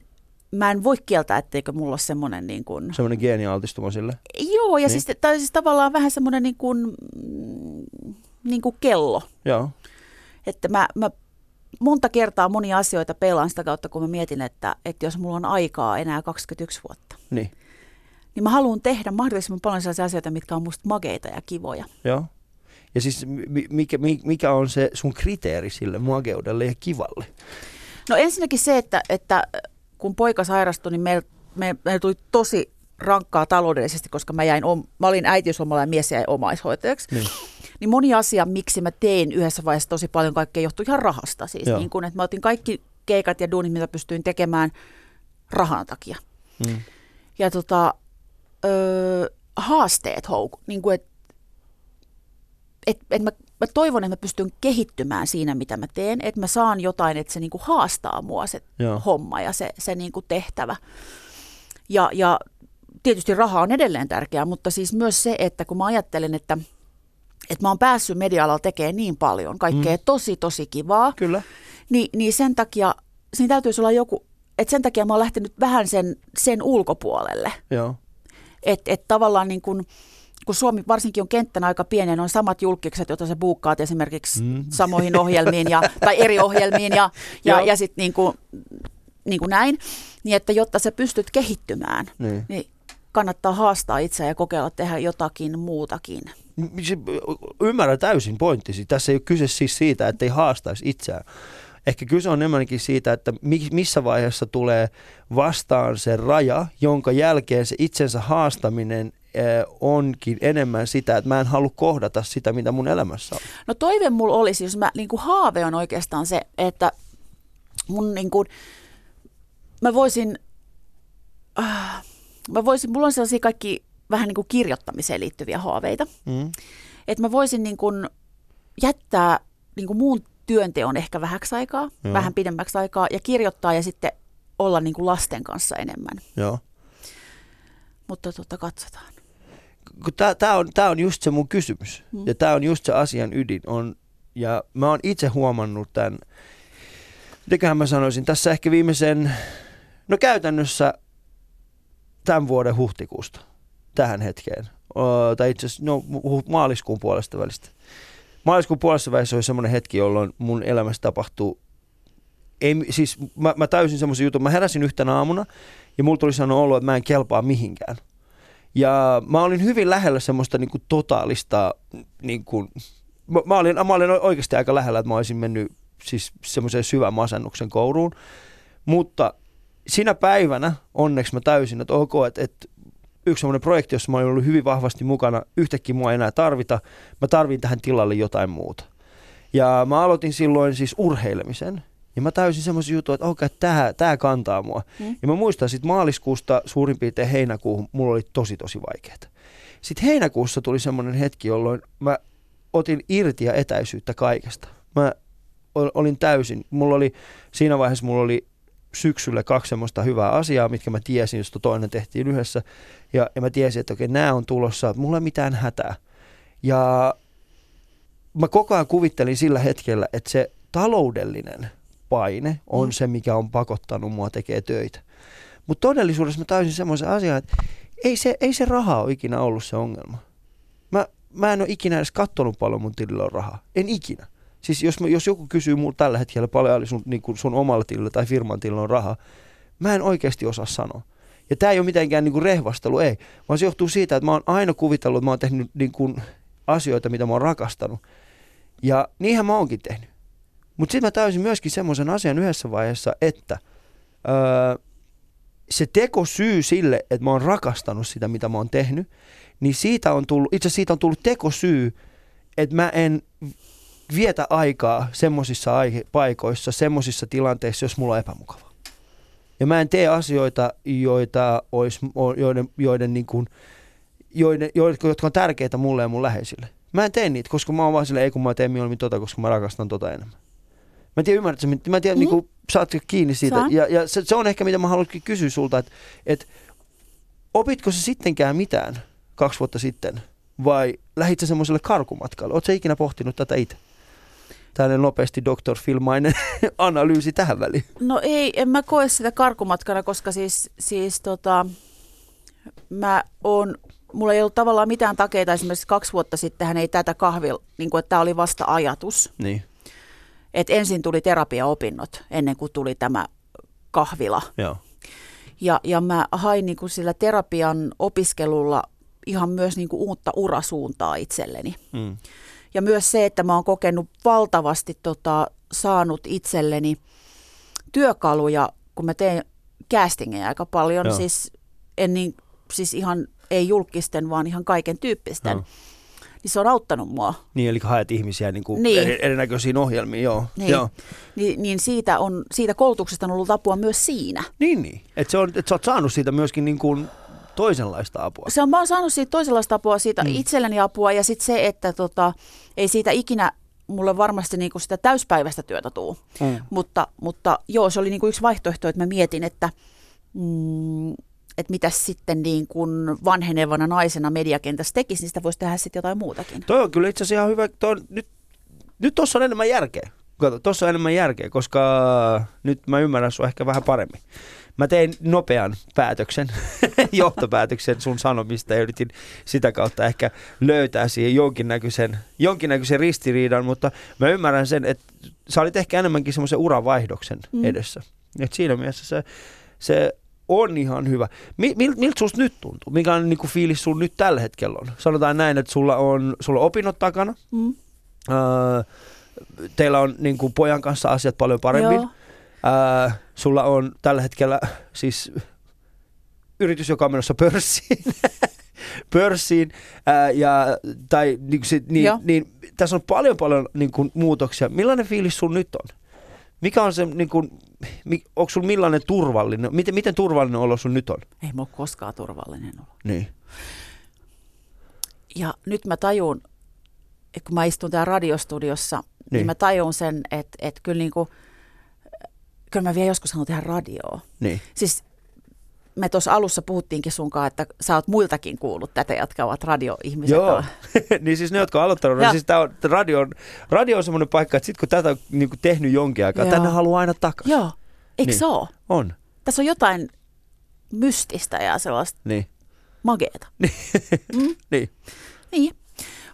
Speaker 3: mä en voi kieltää, etteikö mulla ole semmoinen niin kuin...
Speaker 2: Semmoinen geenialtistuma sille.
Speaker 3: Joo, ja
Speaker 2: Niin.
Speaker 3: siis, tai siis tavallaan vähän semmoinen niin kuin, mm, niin kuin kello.
Speaker 2: Joo.
Speaker 3: Että mä, mä monta kertaa monia asioita peilaan sitä kautta, kun mä mietin, että, että jos mulla on aikaa enää 21 vuotta,
Speaker 2: Niin.
Speaker 3: niin mä haluan tehdä mahdollisimman paljon sellaisia asioita, mitkä on musta makeita ja kivoja.
Speaker 2: Joo. Ja siis mikä, mikä on se sun kriteeri sille mageudelle ja kivalle?
Speaker 3: No ensinnäkin se, että, että kun poika sairastui, niin meillä me, me tuli tosi rankkaa taloudellisesti, koska mä, jäin, mä olin äitiyslomalla ja mies jäi omaishoitajaksi. Niin. niin moni asia, miksi mä tein yhdessä vaiheessa tosi paljon kaikkea, johtui ihan rahasta. Siis niin kun, että mä otin kaikki keikat ja duunit, mitä pystyin tekemään rahan takia. Mm. Ja tota, öö, haasteet houku. Niin kuin, et, et, et mä, mä toivon, että mä pystyn kehittymään siinä, mitä mä teen. Että mä saan jotain, että se niin kuin haastaa mua se Joo. homma ja se, se niin kuin tehtävä. Ja, ja tietysti raha on edelleen tärkeää, mutta siis myös se, että kun mä ajattelen, että, että mä oon päässyt media-alalla tekemään niin paljon, kaikkea mm. tosi tosi kivaa,
Speaker 2: Kyllä.
Speaker 3: Niin, niin sen takia, siinä täytyisi olla joku, että sen takia mä oon lähtenyt vähän sen, sen ulkopuolelle.
Speaker 2: Joo.
Speaker 3: Että et tavallaan niin kun, kun Suomi varsinkin on kenttänä aika pieni, on samat julkikset, joita sä buukkaat esimerkiksi mm. samoihin ohjelmiin ja, tai eri ohjelmiin ja, ja, ja sitten niin kuin, niin kuin näin. Niin että jotta sä pystyt kehittymään, niin, niin kannattaa haastaa itseä ja kokeilla tehdä jotakin muutakin.
Speaker 2: Ymmärrän täysin pointtisi. Tässä ei ole kyse siis siitä, että ei haastaisi itseään. Ehkä kyse on enemmänkin siitä, että missä vaiheessa tulee vastaan se raja, jonka jälkeen se itsensä haastaminen onkin enemmän sitä, että mä en halua kohdata sitä, mitä mun elämässä on.
Speaker 3: No toive mulla olisi, jos mä, niin kuin haave on oikeastaan se, että mun niin kuin, mä voisin, äh, mä voisin, mulla on sellaisia kaikki vähän niin kuin kirjoittamiseen liittyviä haaveita. Mm. Että mä voisin niin kuin jättää niin kuin muun työnteon ehkä vähäksi aikaa, Joo. vähän pidemmäksi aikaa ja kirjoittaa ja sitten olla niin kuin lasten kanssa enemmän.
Speaker 2: Joo.
Speaker 3: Mutta tota, katsotaan.
Speaker 2: Tämä on, tää on just se mun kysymys. Hmm. Ja tämä on just se asian ydin. On, ja mä oon itse huomannut tämän, mitenköhän mä sanoisin, tässä ehkä viimeisen, no käytännössä tämän vuoden huhtikuusta tähän hetkeen. O, tai itse asiassa no, maaliskuun puolesta välistä maaliskuun puolessa välissä oli semmoinen hetki, jolloin mun elämässä tapahtuu ei, siis mä, mä täysin semmoisen jutun. Mä heräsin yhtenä aamuna ja mulla tuli sanoa olo, että mä en kelpaa mihinkään. Ja mä olin hyvin lähellä semmoista niin kuin totaalista, niin kuin, mä, mä, olin, mä olin oikeasti aika lähellä, että mä olisin mennyt siis semmoiseen syvän masennuksen kouruun. Mutta sinä päivänä onneksi mä täysin, että ok, että, että yksi semmoinen projekti, jossa mä olin ollut hyvin vahvasti mukana. Yhtäkkiä mua ei enää tarvita. Mä tarvin tähän tilalle jotain muuta. Ja mä aloitin silloin siis urheilemisen. Ja mä täysin semmoisen jutun, että okei, okay, tämä, tämä kantaa mua. Mm. Ja mä muistan sitten maaliskuusta suurin piirtein heinäkuuhun, mulla oli tosi tosi vaikeaa. Sitten heinäkuussa tuli semmoinen hetki, jolloin mä otin irti ja etäisyyttä kaikesta. Mä olin täysin, mulla oli, siinä vaiheessa mulla oli syksyllä kaksi semmoista hyvää asiaa, mitkä mä tiesin, josta toinen tehtiin yhdessä. Ja, ja mä tiesin, että okei, nämä on tulossa, että mulla ei mitään hätää. Ja mä koko ajan kuvittelin sillä hetkellä, että se taloudellinen paine on mm. se, mikä on pakottanut mua tekemään töitä. Mutta todellisuudessa mä täysin semmoisen asian, että ei se, ei se raha ole ikinä ollut se ongelma. Mä, mä en ole ikinä edes katsonut paljon mun tilillä on rahaa. En ikinä. Siis jos, jos joku kysyy mulle tällä hetkellä paljon oli sun, niin kuin sun omalla tilillä tai firman tilillä on rahaa, mä en oikeasti osaa sanoa. Ja tämä ei ole mitenkään niin kuin rehvastelu, ei. Vaan se johtuu siitä, että mä oon aina kuvitellut, että mä oon tehnyt niin kuin asioita, mitä mä oon rakastanut. Ja niinhän mä oonkin tehnyt. Mutta sitten mä täysin myöskin semmoisen asian yhdessä vaiheessa, että öö, se tekosyy sille, että mä oon rakastanut sitä, mitä mä oon tehnyt, niin siitä on tullut, itse siitä on tullut tekosyy, että mä en vietä aikaa semmoisissa paikoissa, semmoisissa tilanteissa, jos mulla on epämukava. Ja mä en tee asioita, joita olisi, joiden, joiden, niin kuin, joiden, jotka on tärkeitä mulle ja mun läheisille. Mä en tee niitä, koska mä oon vaan silleen, ei kun mä teen mieluummin tota, koska mä rakastan tota enemmän. Mä en tiedä, ymmärrätkö, mä en tiedä, mm. niin kuin, saatko kiinni siitä. Saan. Ja, ja se, se, on ehkä, mitä mä haluankin kysyä sulta, että, että opitko se sittenkään mitään kaksi vuotta sitten, vai lähit sä semmoiselle karkumatkalle? Oletko ikinä pohtinut tätä itse? tällainen nopeasti Dr. Filmainen analyysi tähän väliin?
Speaker 3: No ei, en mä koe sitä karkumatkana, koska siis, siis tota, mä oon, mulla ei ollut tavallaan mitään takeita, esimerkiksi kaksi vuotta sitten hän ei tätä kahvil, niin kuin, että tämä oli vasta ajatus.
Speaker 2: Niin.
Speaker 3: Et ensin tuli terapiaopinnot ennen kuin tuli tämä kahvila.
Speaker 2: Joo.
Speaker 3: Ja, ja mä hain niin kuin sillä terapian opiskelulla ihan myös niin kuin uutta urasuuntaa itselleni. Mm. Ja myös se, että mä oon kokenut valtavasti tota, saanut itselleni työkaluja, kun mä teen castingeja aika paljon,
Speaker 2: Joo.
Speaker 3: siis, en niin, siis ihan ei julkisten, vaan ihan kaiken tyyppisten.
Speaker 2: Joo.
Speaker 3: Niin se on auttanut mua.
Speaker 2: Niin, eli haet ihmisiä niin kuin
Speaker 3: Niin.
Speaker 2: eri, erinäköisiin ohjelmiin, joo.
Speaker 3: Niin,
Speaker 2: joo.
Speaker 3: niin, niin siitä, on, siitä koulutuksesta on ollut apua myös siinä.
Speaker 2: Niin, niin. Että se on, et sä oot saanut siitä myöskin niin kuin toisenlaista apua.
Speaker 3: Se on, mä oon saanut siitä toisenlaista apua, siitä
Speaker 2: Mm.
Speaker 3: mm. itselleni apua ja sitten se, että tota, ei siitä ikinä mulle varmasti niinku sitä täyspäiväistä työtä tuu.
Speaker 2: Mm.
Speaker 3: Mutta, mutta joo, se oli niinku yksi vaihtoehto, että mä mietin, että, mm, että mitä sitten niin kuin vanhenevana naisena mediakentässä tekisi, niin sitä voisi tehdä sitten jotain muutakin.
Speaker 2: Toi on kyllä itse asiassa ihan hyvä. Toi on, nyt, nyt tuossa on enemmän järkeä. Kato, tuossa on enemmän järkeä, koska nyt mä ymmärrän sua ehkä vähän paremmin. Mä tein nopean päätöksen, johtopäätöksen sun sanomista ja yritin sitä kautta ehkä löytää siihen jonkinnäköisen, jonkinnäköisen ristiriidan, mutta mä ymmärrän sen, että sä olit ehkä enemmänkin semmoisen uravaihdoksen mm.
Speaker 3: Mm.
Speaker 2: edessä. Et siinä mielessä se, se on ihan hyvä. Mi, mil, miltä susta nyt tuntuu? Minkälainen niin fiilis sun nyt tällä hetkellä on? Sanotaan näin, että sulla on, sulla on opinnot takana.
Speaker 3: Mm.
Speaker 2: Öö, teillä on niin kuin pojan kanssa asiat paljon paremmin. Öö, sulla on tällä hetkellä siis yritys, joka on menossa pörssiin. pörssiin ää, ja, tai niin, kuin sit, niin,
Speaker 3: Joo.
Speaker 2: niin, tässä on paljon paljon niin kuin, muutoksia. Millainen fiilis sun nyt on? Mikä on se, niin kuin, onko sun millainen turvallinen, miten, miten turvallinen olo sun nyt on?
Speaker 3: Ei mulla ole koskaan turvallinen olo.
Speaker 2: Niin.
Speaker 3: Ja nyt mä tajun, kun mä istun täällä radiostudiossa, niin,
Speaker 2: Niin.
Speaker 3: niin mä tajun sen, että, että kyllä, niin kuin, kyllä mä vielä joskus haluan tehdä radioa.
Speaker 2: Niin.
Speaker 3: Siis me tuossa alussa puhuttiinkin sunkaan, että sä oot muiltakin kuullut tätä, jotka ovat radioihmiset.
Speaker 2: Joo, niin siis ne, jotka on aloittanut, niin siis tää on, radio, on, radio on semmoinen paikka, että sit kun tätä on niin kuin tehnyt jonkin aikaa,
Speaker 3: Joo.
Speaker 2: tänne haluaa aina takaisin.
Speaker 3: Joo, eikö
Speaker 2: Niin.
Speaker 3: niin. se ole?
Speaker 2: On,
Speaker 3: Tässä on jotain mystistä ja sellaista
Speaker 2: niin.
Speaker 3: mageeta.
Speaker 2: niin.
Speaker 3: Niin.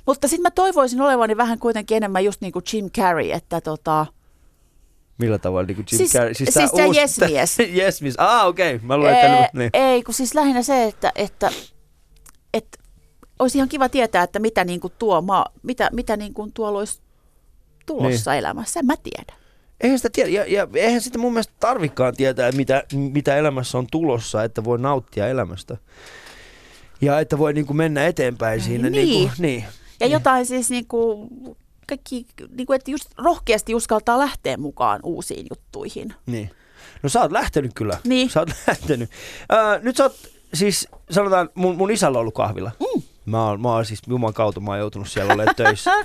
Speaker 3: Mutta sitten mä toivoisin olevani vähän kuitenkin enemmän just niin kuin Jim Carrey, että tota,
Speaker 2: Millä tavalla niin kuin Jim
Speaker 3: Siis-
Speaker 2: Carrey?
Speaker 3: siis
Speaker 2: tää
Speaker 3: tää
Speaker 2: uusi-
Speaker 3: Yes Mies.
Speaker 2: yes Mies. Ah, okei. Okay. Mä luulen, että...
Speaker 3: Ee,
Speaker 2: niin.
Speaker 3: Ei, kun siis lähinnä se, että, että, että olisi ihan kiva tietää, että mitä, niin kuin tuo maa, mitä, mitä niin kuin tuolla olisi tulossa niin. elämässä. En mä tiedä.
Speaker 2: Eihän sitä tiedä, ja, ja eihän sitä mun mielestä tarvikaan tietää, mitä, mitä elämässä on tulossa, että voi nauttia elämästä. Ja että voi niin kuin mennä eteenpäin siinä.
Speaker 3: Niin.
Speaker 2: Niin. Kuin, niin.
Speaker 3: Ja jotain siis niin kuin, kaikki, niin kuin, että just rohkeasti uskaltaa lähteä mukaan uusiin juttuihin.
Speaker 2: Niin. No sä oot lähtenyt kyllä.
Speaker 3: Niin.
Speaker 2: Sä oot lähtenyt. Öö, nyt sä oot, siis sanotaan, mun, mun isällä on ollut kahvila. Mm. Mä oon, mä oon siis Juman kautta, mä oon joutunut siellä olemaan töissä.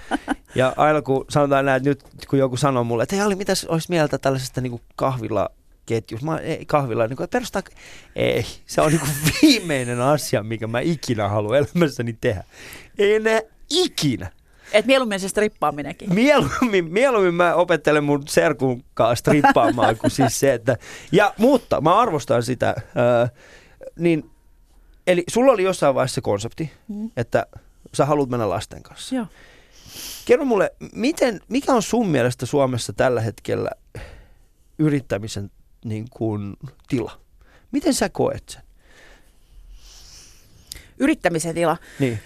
Speaker 2: Ja aina kun sanotaan näin, että nyt kun joku sanoo mulle, että hei Ali, mitäs olisi mieltä tällaisesta niin kahvila ketjus. Mä ei, kahvila, niin kuin, perustaa, ei, se on niin kuin viimeinen asia, mikä mä ikinä haluan elämässäni tehdä. Ei enää ikinä.
Speaker 3: Et mieluummin se strippaaminenkin.
Speaker 2: Mieluummin, mieluummin mä opettelen mun serkun kanssa strippaamaan kuin siis se, että... Ja, mutta mä arvostan sitä. Ää, niin, eli sulla oli jossain vaiheessa se konsepti,
Speaker 3: Mm.
Speaker 2: että sä haluat mennä lasten kanssa.
Speaker 3: Joo.
Speaker 2: Kerro mulle, miten, mikä on sun mielestä Suomessa tällä hetkellä yrittämisen niin kuin, tila? Miten sä koet sen?
Speaker 3: Yrittämisen tila.
Speaker 2: Niin.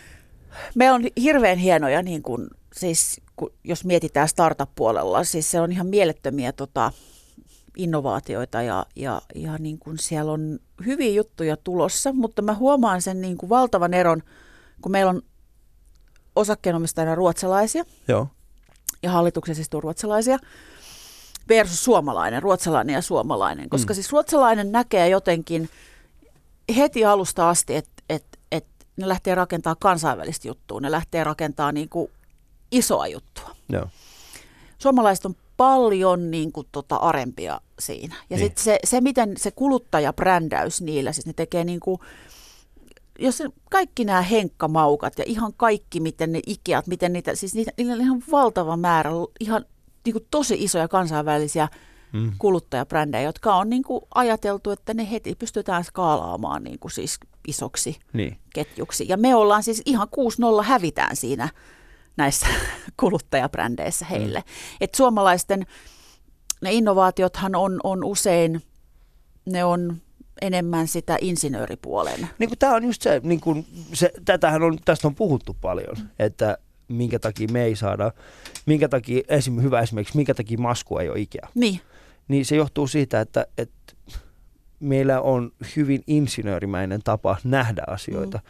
Speaker 3: Meillä on hirveän hienoja, niin kuin, siis, kun, jos mietitään startup-puolella, siis se on ihan mielettömiä tota, innovaatioita ja, ja, ja niin kuin siellä on hyviä juttuja tulossa, mutta mä huomaan sen niin kuin valtavan eron, kun meillä on osakkeenomistajana ruotsalaisia
Speaker 2: Joo.
Speaker 3: ja hallituksessa istuu ruotsalaisia versus suomalainen, ruotsalainen ja suomalainen. Koska
Speaker 2: Mm.
Speaker 3: siis ruotsalainen näkee jotenkin heti alusta asti, että et, et ne lähtee rakentaa kansainvälistä juttua, ne lähtee rakentaa niinku isoa juttua.
Speaker 2: Joo.
Speaker 3: Suomalaiset on paljon niin kuin, tota, arempia siinä. Ja
Speaker 2: Niin.
Speaker 3: niin. sitten se, se, miten se kuluttajabrändäys niillä, siis ne tekee niin kuin, jos se, kaikki nämä henkkamaukat ja ihan kaikki, miten ne Ikeat, miten niitä, siis niitä, niillä on ihan valtava määrä, ihan niin kuin tosi isoja kansainvälisiä
Speaker 2: Mm.
Speaker 3: kuluttajabrändejä, jotka on niin kuin ajateltu, että ne heti pystytään skaalaamaan niin kuin siis isoksi
Speaker 2: Niin.
Speaker 3: ketjuksi. Ja me ollaan siis ihan 6-0 hävitään siinä näissä kuluttajabrändeissä heille. Mm. Et suomalaisten ne innovaatiothan on, on usein, ne on enemmän sitä insinööripuolen.
Speaker 2: Niin tämä on just se, niin kuin se, tätähän on, tästä on puhuttu paljon, että minkä takia me ei saada, minkä takia, esim, hyvä esimerkiksi, minkä takia masku ei ole Ikea.
Speaker 3: Niin.
Speaker 2: Niin se johtuu siitä, että, että meillä on hyvin insinöörimäinen tapa nähdä asioita. Mm.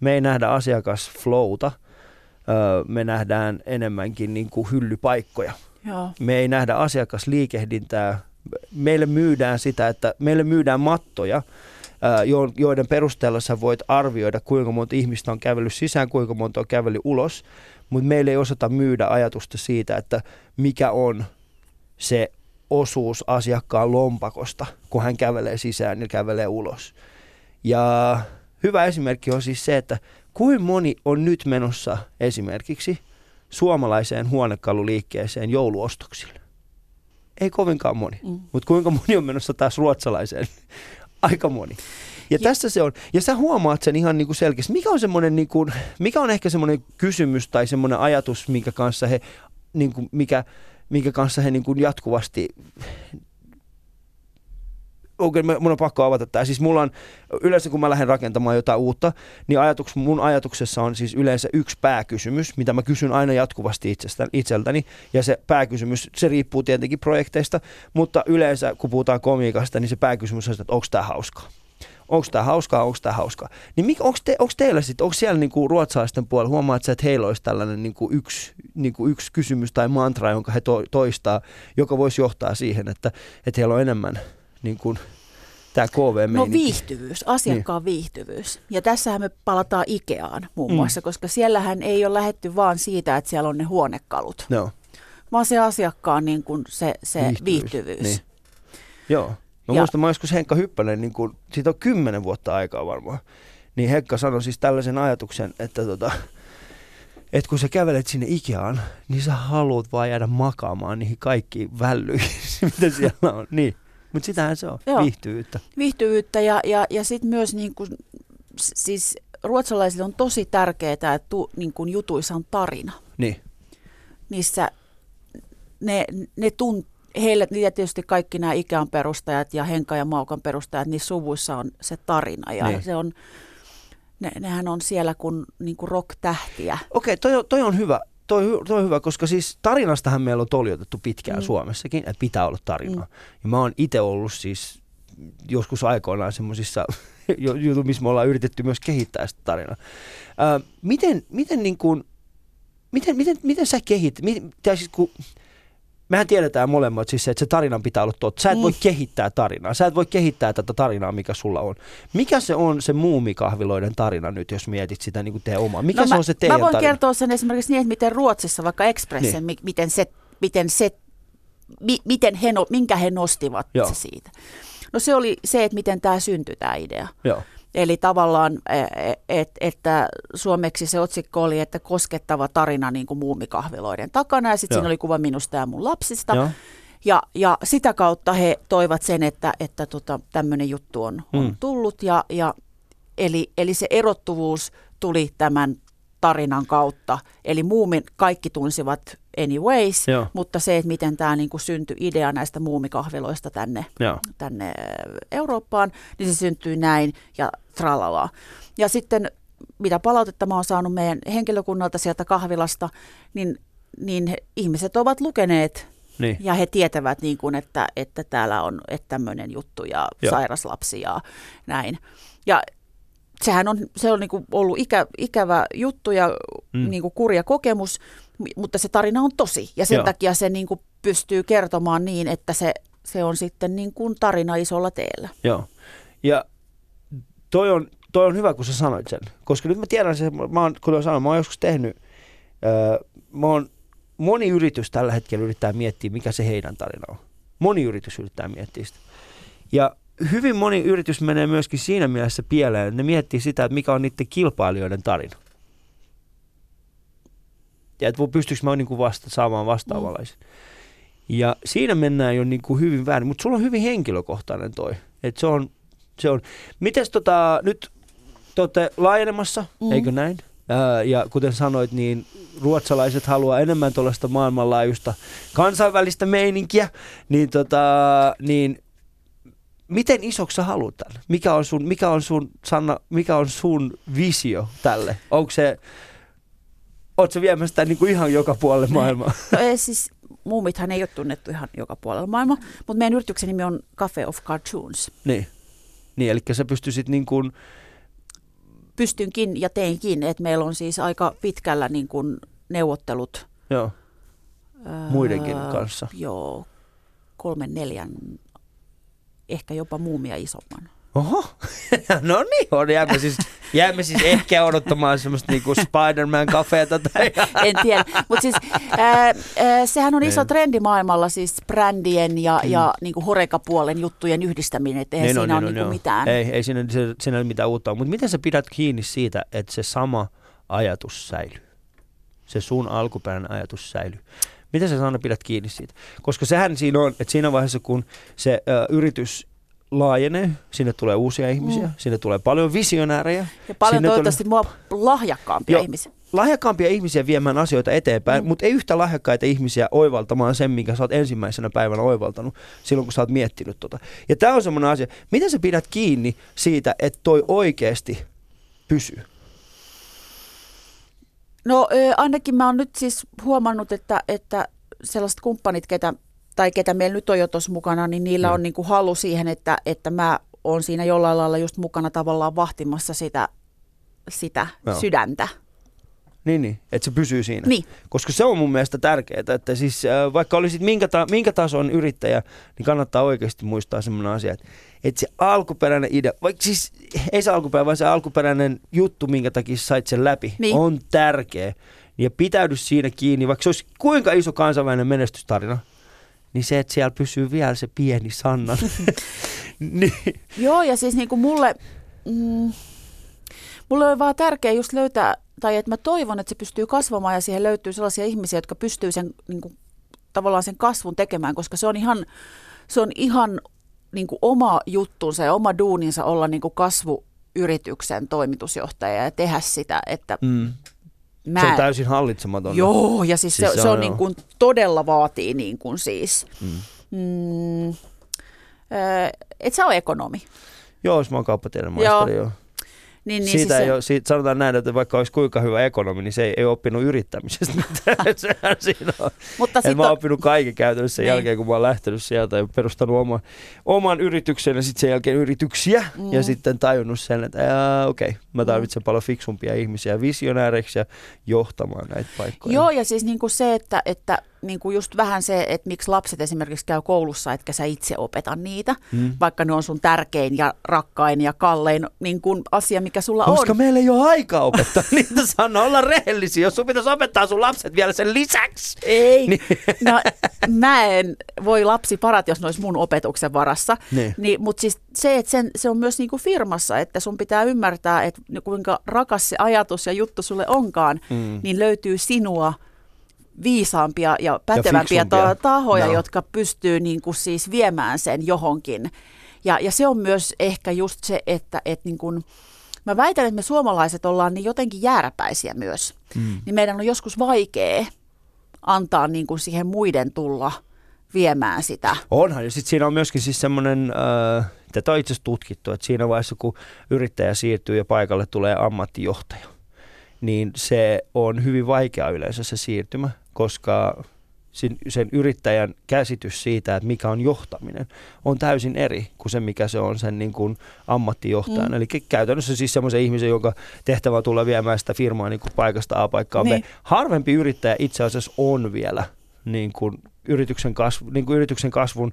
Speaker 2: Me ei nähdä asiakasflowta, me nähdään enemmänkin niin kuin hyllypaikkoja.
Speaker 3: Joo.
Speaker 2: Me ei nähdä asiakasliikehdintää. Meille myydään sitä, että meille myydään mattoja, joiden perusteella sä voit arvioida, kuinka monta ihmistä on kävellyt sisään, kuinka monta on kävellyt ulos, mutta meillä ei osata myydä ajatusta siitä, että mikä on se osuus asiakkaan lompakosta, kun hän kävelee sisään ja kävelee ulos. Ja hyvä esimerkki on siis se, että kuin moni on nyt menossa esimerkiksi suomalaiseen huonekaluliikkeeseen jouluostoksille? Ei kovinkaan moni, mm. mutta kuinka moni on menossa taas ruotsalaiseen? Aika moni. Ja, ja tässä se on. Ja sä huomaat sen ihan niin kuin selkeästi. Mikä on, semmoinen niin kuin, mikä on ehkä semmoinen kysymys tai semmoinen ajatus, minkä kanssa he, niin kuin, mikä, minkä kanssa he niin kuin jatkuvasti okei, okay, mun on pakko avata tämä. Siis mulla on, yleensä kun mä lähden rakentamaan jotain uutta, niin ajatuks, mun ajatuksessa on siis yleensä yksi pääkysymys, mitä mä kysyn aina jatkuvasti itsestä, itseltäni. Ja se pääkysymys, se riippuu tietenkin projekteista, mutta yleensä kun puhutaan komiikasta, niin se pääkysymys on, että onko tämä hauskaa onko tämä hauskaa, onko tämä hauskaa. Niin onko, te, teillä sitten, onko siellä niinku ruotsalaisten puolella, huomaat sä, että heillä olisi tällainen niinku yksi, niinku yksi kysymys tai mantra, jonka he to, toistaa, joka voisi johtaa siihen, että, että heillä on enemmän niin kuin, tämä kv
Speaker 3: No viihtyvyys, asiakkaan niin. viihtyvyys. Ja tässähän me palataan Ikeaan muun mm. muassa, koska siellähän ei ole lähetty vaan siitä, että siellä on ne huonekalut,
Speaker 2: no.
Speaker 3: vaan se asiakkaan niin kuin se, se viihtyvyys. viihtyvyys. Niin.
Speaker 2: Joo. Mä ja. muistan, mä joskus Henkka Hyppänen, niin kun, siitä on kymmenen vuotta aikaa varmaan, niin Henkka sanoi siis tällaisen ajatuksen, että tota, että kun sä kävelet sinne Ikeaan, niin sä haluat vaan jäädä makaamaan niihin kaikkiin vällyihin, mitä siellä on. Niin. Mutta sitähän se on, Joo. viihtyvyyttä.
Speaker 3: Viihtyvyyttä ja, ja, ja sitten myös niin kuin, siis ruotsalaisille on tosi tärkeää, että tu, niin kuin jutuissa on tarina.
Speaker 2: Niin.
Speaker 3: Niissä ne, ne tunt, heille niitä tietysti kaikki nämä Ikean perustajat ja Henka ja Maukan perustajat, niin suvuissa on se tarina ja niin. se on, ne, nehän on siellä kuin, niin kuin rock-tähtiä.
Speaker 2: Okei, toi, toi on hyvä toi, toi on hyvä, koska siis tarinastahan meillä on toljotettu pitkään mm. Suomessakin, että pitää olla tarinaa. Mm. Ja mä oon itse ollut siis joskus aikoinaan semmoisissa jutu, missä me ollaan yritetty myös kehittää sitä tarinaa. Ää, miten, miten, niin kuin, miten, miten, miten sä kehit, miten, siis kun, mehän tiedetään molemmat siis se, että se tarinan pitää olla totta. Sä et voi mm. kehittää tarinaa. Sä et voi kehittää tätä tarinaa, mikä sulla on. Mikä se on se muumikahviloiden tarina nyt, jos mietit sitä niin kuin teidän omaa? Mikä no se
Speaker 3: mä,
Speaker 2: on se teidän
Speaker 3: Mä voin
Speaker 2: tarina?
Speaker 3: kertoa sen esimerkiksi niin, että miten Ruotsissa vaikka Expressen, niin. miten se, miten se mi, miten he, minkä he nostivat Joo. siitä. No se oli se, että miten tämä syntyi tämä idea.
Speaker 2: Joo.
Speaker 3: Eli tavallaan, e, e, et, että suomeksi se otsikko oli, että koskettava tarina niin kuin muumikahviloiden takana, ja sitten siinä oli kuva minusta ja mun lapsista. Ja, ja sitä kautta he toivat sen, että, että tota, tämmöinen juttu on, on mm. tullut, ja, ja eli, eli se erottuvuus tuli tämän tarinan kautta. Eli muumin kaikki tunsivat anyways, Joo. mutta se, että miten tämä niin kuin syntyi idea näistä muumikahviloista tänne, tänne Eurooppaan, niin se syntyi näin ja tralala. Ja sitten mitä palautetta mä oon saanut meidän henkilökunnalta sieltä kahvilasta, niin, niin he, ihmiset ovat lukeneet niin. ja he tietävät, niin kuin, että, että täällä on että tämmöinen juttu ja Joo. sairaslapsi ja näin. Ja sehän on, se on niin kuin ollut ikä, ikävä juttu ja mm. niin kuin kurja kokemus, mutta se tarina on tosi. Ja sen Joo. takia se niin kuin pystyy kertomaan niin, että se, se on sitten niin kuin tarina isolla teellä.
Speaker 2: Joo. Ja toi on, toi on hyvä, kun sä sanoit sen. Koska nyt mä tiedän, että mä oon, kuten sanoin, mä oon joskus tehnyt, öö, mä oon, moni yritys tällä hetkellä yrittää miettiä, mikä se heidän tarina on. Moni yritys yrittää miettiä sitä. Ja hyvin moni yritys menee myöskin siinä mielessä pieleen, että ne miettii sitä, että mikä on niiden kilpailijoiden tarina. Ja että pystyykö mä niin kuin vasta, saamaan vastaavanlaisen. Mm. Ja siinä mennään jo niin kuin hyvin väärin, mutta sulla on hyvin henkilökohtainen toi. Että se on, se on. Mites tota, nyt te olette laajenemassa, mm. eikö näin? Ää, ja kuten sanoit, niin ruotsalaiset haluaa enemmän tuollaista maailmanlaajuista kansainvälistä meininkiä, niin, tota, niin miten isoksi tälle? Mikä on sun, mikä on sun, Sanna, mikä on sun visio tälle? Onko se, oot sä viemässä sitä niin kuin ihan joka puolelle maailmaa?
Speaker 3: No ei, siis muumithan ei ole tunnettu ihan joka puolella maailmaa, mutta meidän yrityksen nimi on Cafe of Cartoons.
Speaker 2: Niin. Niin, eli sä pystyisit niin kuin,
Speaker 3: Pystynkin ja teinkin, että meillä on siis aika pitkällä niin kuin neuvottelut.
Speaker 2: joo, Muidenkin kanssa.
Speaker 3: Joo, kolmen, neljän, ehkä jopa muumia isomman.
Speaker 2: Oho, no niin on. Jäämme siis, jäämme siis ehkä odottamaan semmoista niinku Spider-Man kafeeta tai...
Speaker 3: En tiedä, mutta siis ää, ää, sehän on iso
Speaker 2: Niin.
Speaker 3: trendi maailmalla, siis brändien ja, ja niin kuin horekapuolen juttujen yhdistäminen, että eihän
Speaker 2: Niin on,
Speaker 3: siinä
Speaker 2: niin
Speaker 3: ole niin
Speaker 2: joo.
Speaker 3: mitään.
Speaker 2: Ei, ei siinä, siinä ole mitään uutta. Mutta miten sä pidät kiinni siitä, että se sama ajatus säilyy? Se sun alkuperäinen ajatus säilyy. Miten sä Sanna pidät kiinni siitä? Koska sehän siinä on, että siinä vaiheessa kun se ö, yritys laajenee, sinne tulee uusia ihmisiä,
Speaker 3: Mm.
Speaker 2: sinne tulee paljon visionäärejä.
Speaker 3: Ja paljon
Speaker 2: sinne
Speaker 3: toivottavasti mua lahjakkaampia
Speaker 2: Joo.
Speaker 3: ihmisiä.
Speaker 2: lahjakkaampia ihmisiä viemään asioita eteenpäin,
Speaker 3: mm.
Speaker 2: mutta ei yhtä lahjakkaita ihmisiä oivaltamaan sen, minkä sä oot ensimmäisenä päivänä oivaltanut silloin, kun sä oot miettinyt tota. Ja tämä on semmoinen asia, miten sä pidät kiinni siitä, että toi oikeasti pysyy?
Speaker 3: No ainakin mä oon nyt siis huomannut, että, että sellaiset kumppanit, ketä, tai ketä meillä nyt on jo tuossa mukana, niin niillä
Speaker 2: Mm.
Speaker 3: on niinku halu siihen, että, että mä oon siinä jollain lailla just mukana tavallaan vahtimassa sitä, sitä
Speaker 2: Joo.
Speaker 3: sydäntä.
Speaker 2: Niin, niin, että se pysyy siinä.
Speaker 3: Niin.
Speaker 2: Koska se on mun mielestä tärkeää, että siis äh, vaikka olisit minkä, ta- minkä tason yrittäjä, niin kannattaa oikeasti muistaa semmoinen asia, että, että se alkuperäinen idea, vaikka siis ei se alkuperäinen, vaan se alkuperäinen juttu, minkä takia sait sen läpi,
Speaker 3: Niin.
Speaker 2: on tärkeä. Ja pitäydy siinä kiinni, vaikka se olisi kuinka iso kansainvälinen menestystarina, niin se, että siellä pysyy vielä se pieni Sanna. niin,
Speaker 3: Joo, ja siis niin kuin mulle, mm, mulle on vaan tärkeää just löytää, tai että mä toivon, että se pystyy kasvamaan ja siihen löytyy sellaisia ihmisiä, jotka pystyy sen niin kuin, tavallaan sen kasvun tekemään, koska se on ihan, se on ihan niin kuin oma juttunsa ja oma duuninsa olla niin kuin kasvuyrityksen toimitusjohtaja ja tehdä sitä, että
Speaker 2: mm,
Speaker 3: mä...
Speaker 2: se on täysin hallitsematon.
Speaker 3: Joo, ja siis,
Speaker 2: Siis
Speaker 3: se,
Speaker 2: se
Speaker 3: se on
Speaker 2: on,
Speaker 3: niin
Speaker 2: joo.
Speaker 3: kuin, todella vaatii niin kuin siis,
Speaker 2: Mm.
Speaker 3: mm, et sä ole ekonomi.
Speaker 2: Joo, jos mä oon kauppatiedon maisteri, joo.
Speaker 3: Niin, niin
Speaker 2: siitä
Speaker 3: siis
Speaker 2: ei
Speaker 3: se-
Speaker 2: ole, siitä sanotaan näin, että vaikka olisi kuinka hyvä ekonomi, niin se ei, ei oppinut yrittämisestä mitään. Sehän siinä on.
Speaker 3: Mutta sit
Speaker 2: mä oon
Speaker 3: on,
Speaker 2: oppinut kaiken käytännössä sen
Speaker 3: Niin.
Speaker 2: jälkeen, kun mä oon lähtenyt sieltä ja perustanut oma, oman yrityksen ja sitten sen jälkeen yrityksiä.
Speaker 3: Mm.
Speaker 2: Ja sitten tajunnut sen, että okei, okay, mä tarvitsen paljon fiksumpia ihmisiä visionääriksi ja johtamaan näitä paikkoja.
Speaker 3: joo, ja siis niin kuin se, että, että niin kuin just vähän se, että miksi lapset esimerkiksi käy koulussa, etkä sä itse opeta niitä,
Speaker 2: Mm.
Speaker 3: vaikka ne on sun tärkein ja rakkain ja kallein niin kuin asia, mikä sulla
Speaker 2: Koska
Speaker 3: on.
Speaker 2: meillä ei ole aikaa opettaa niitä sanoa, olla rehellisiä. Jos sun pitäisi opettaa sun lapset vielä sen lisäksi.
Speaker 3: Ei,
Speaker 2: Niin.
Speaker 3: no mä en voi lapsi parat, jos ne olisi mun opetuksen varassa.
Speaker 2: Niin.
Speaker 3: Niin, mutta siis se, että sen, se on myös niinku firmassa, että sun pitää ymmärtää, että kuinka rakas se ajatus ja juttu sulle onkaan,
Speaker 2: Mm.
Speaker 3: niin löytyy sinua viisaampia ja pätevämpiä ta- tahoja,
Speaker 2: Joo.
Speaker 3: jotka pystyy niinku siis viemään sen johonkin. Ja, ja se on myös ehkä just se, että et niin kun, mä väitän, että me suomalaiset ollaan niin jotenkin jääräpäisiä myös.
Speaker 2: Mm.
Speaker 3: Niin meidän on joskus vaikea antaa niin kuin siihen muiden tulla viemään sitä.
Speaker 2: Onhan, ja sitten siinä on myöskin siis semmoinen, äh, tätä on itse asiassa tutkittu, että siinä vaiheessa kun yrittäjä siirtyy ja paikalle tulee ammattijohtaja, niin se on hyvin vaikea yleensä se siirtymä, koska sen, sen yrittäjän käsitys siitä, että mikä on johtaminen, on täysin eri kuin se, mikä se on sen niin kuin ammattijohtajan.
Speaker 3: Mm.
Speaker 2: Eli käytännössä siis semmoisen ihmisen, jonka tehtävä on tulla viemään sitä firmaa niin kuin paikasta A paikkaan
Speaker 3: Niin.
Speaker 2: B. Harvempi yrittäjä itse asiassa on vielä niin kuin yrityksen, kasvu, niin kuin yrityksen kasvun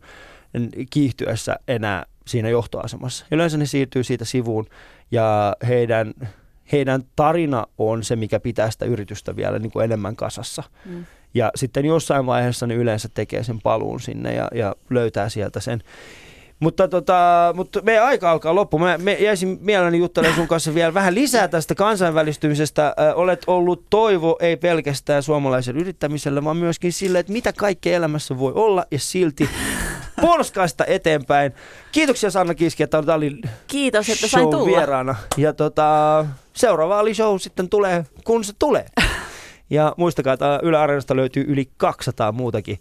Speaker 2: kiihtyessä enää siinä johtoasemassa. Yleensä ne siirtyy siitä sivuun ja heidän, heidän tarina on se, mikä pitää sitä yritystä vielä niin kuin enemmän kasassa.
Speaker 3: Mm.
Speaker 2: Ja sitten jossain vaiheessa ne yleensä tekee sen paluun sinne ja, ja löytää sieltä sen. Mutta, tota, mutta meidän aika alkaa loppu. Mä, me jäisin mielelläni juttelemaan sun kanssa vielä vähän lisää tästä kansainvälistymisestä. Ö, olet ollut toivo ei pelkästään suomalaisen yrittämiselle, vaan myöskin sille, että mitä kaikkea elämässä voi olla ja silti polskaista eteenpäin. Kiitoksia Sanna Kiski, että Ali
Speaker 3: Kiitos, että sain tulla.
Speaker 2: vieraana. Ja tota, seuraava Ali Show sitten tulee, kun se tulee. Ja muistakaa, että Yle Areenasta löytyy yli 200 muutakin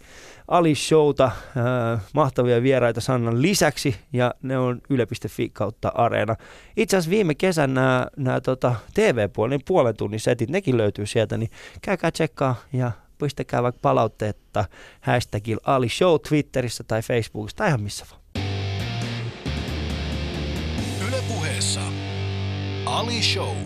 Speaker 2: Ali Showta, äh, mahtavia vieraita Sannan lisäksi, ja ne on yle.fi kautta Areena. Itse asiassa viime kesän nämä, nämä tota, TV-puolen puolen tunnin setit, nekin löytyy sieltä, niin käykää tsekkaa ja pistäkää vaikka palautteetta hashtagilla Ali Show Twitterissä tai Facebookissa tai ihan missä vaan.
Speaker 1: Yle puheessa Ali Show.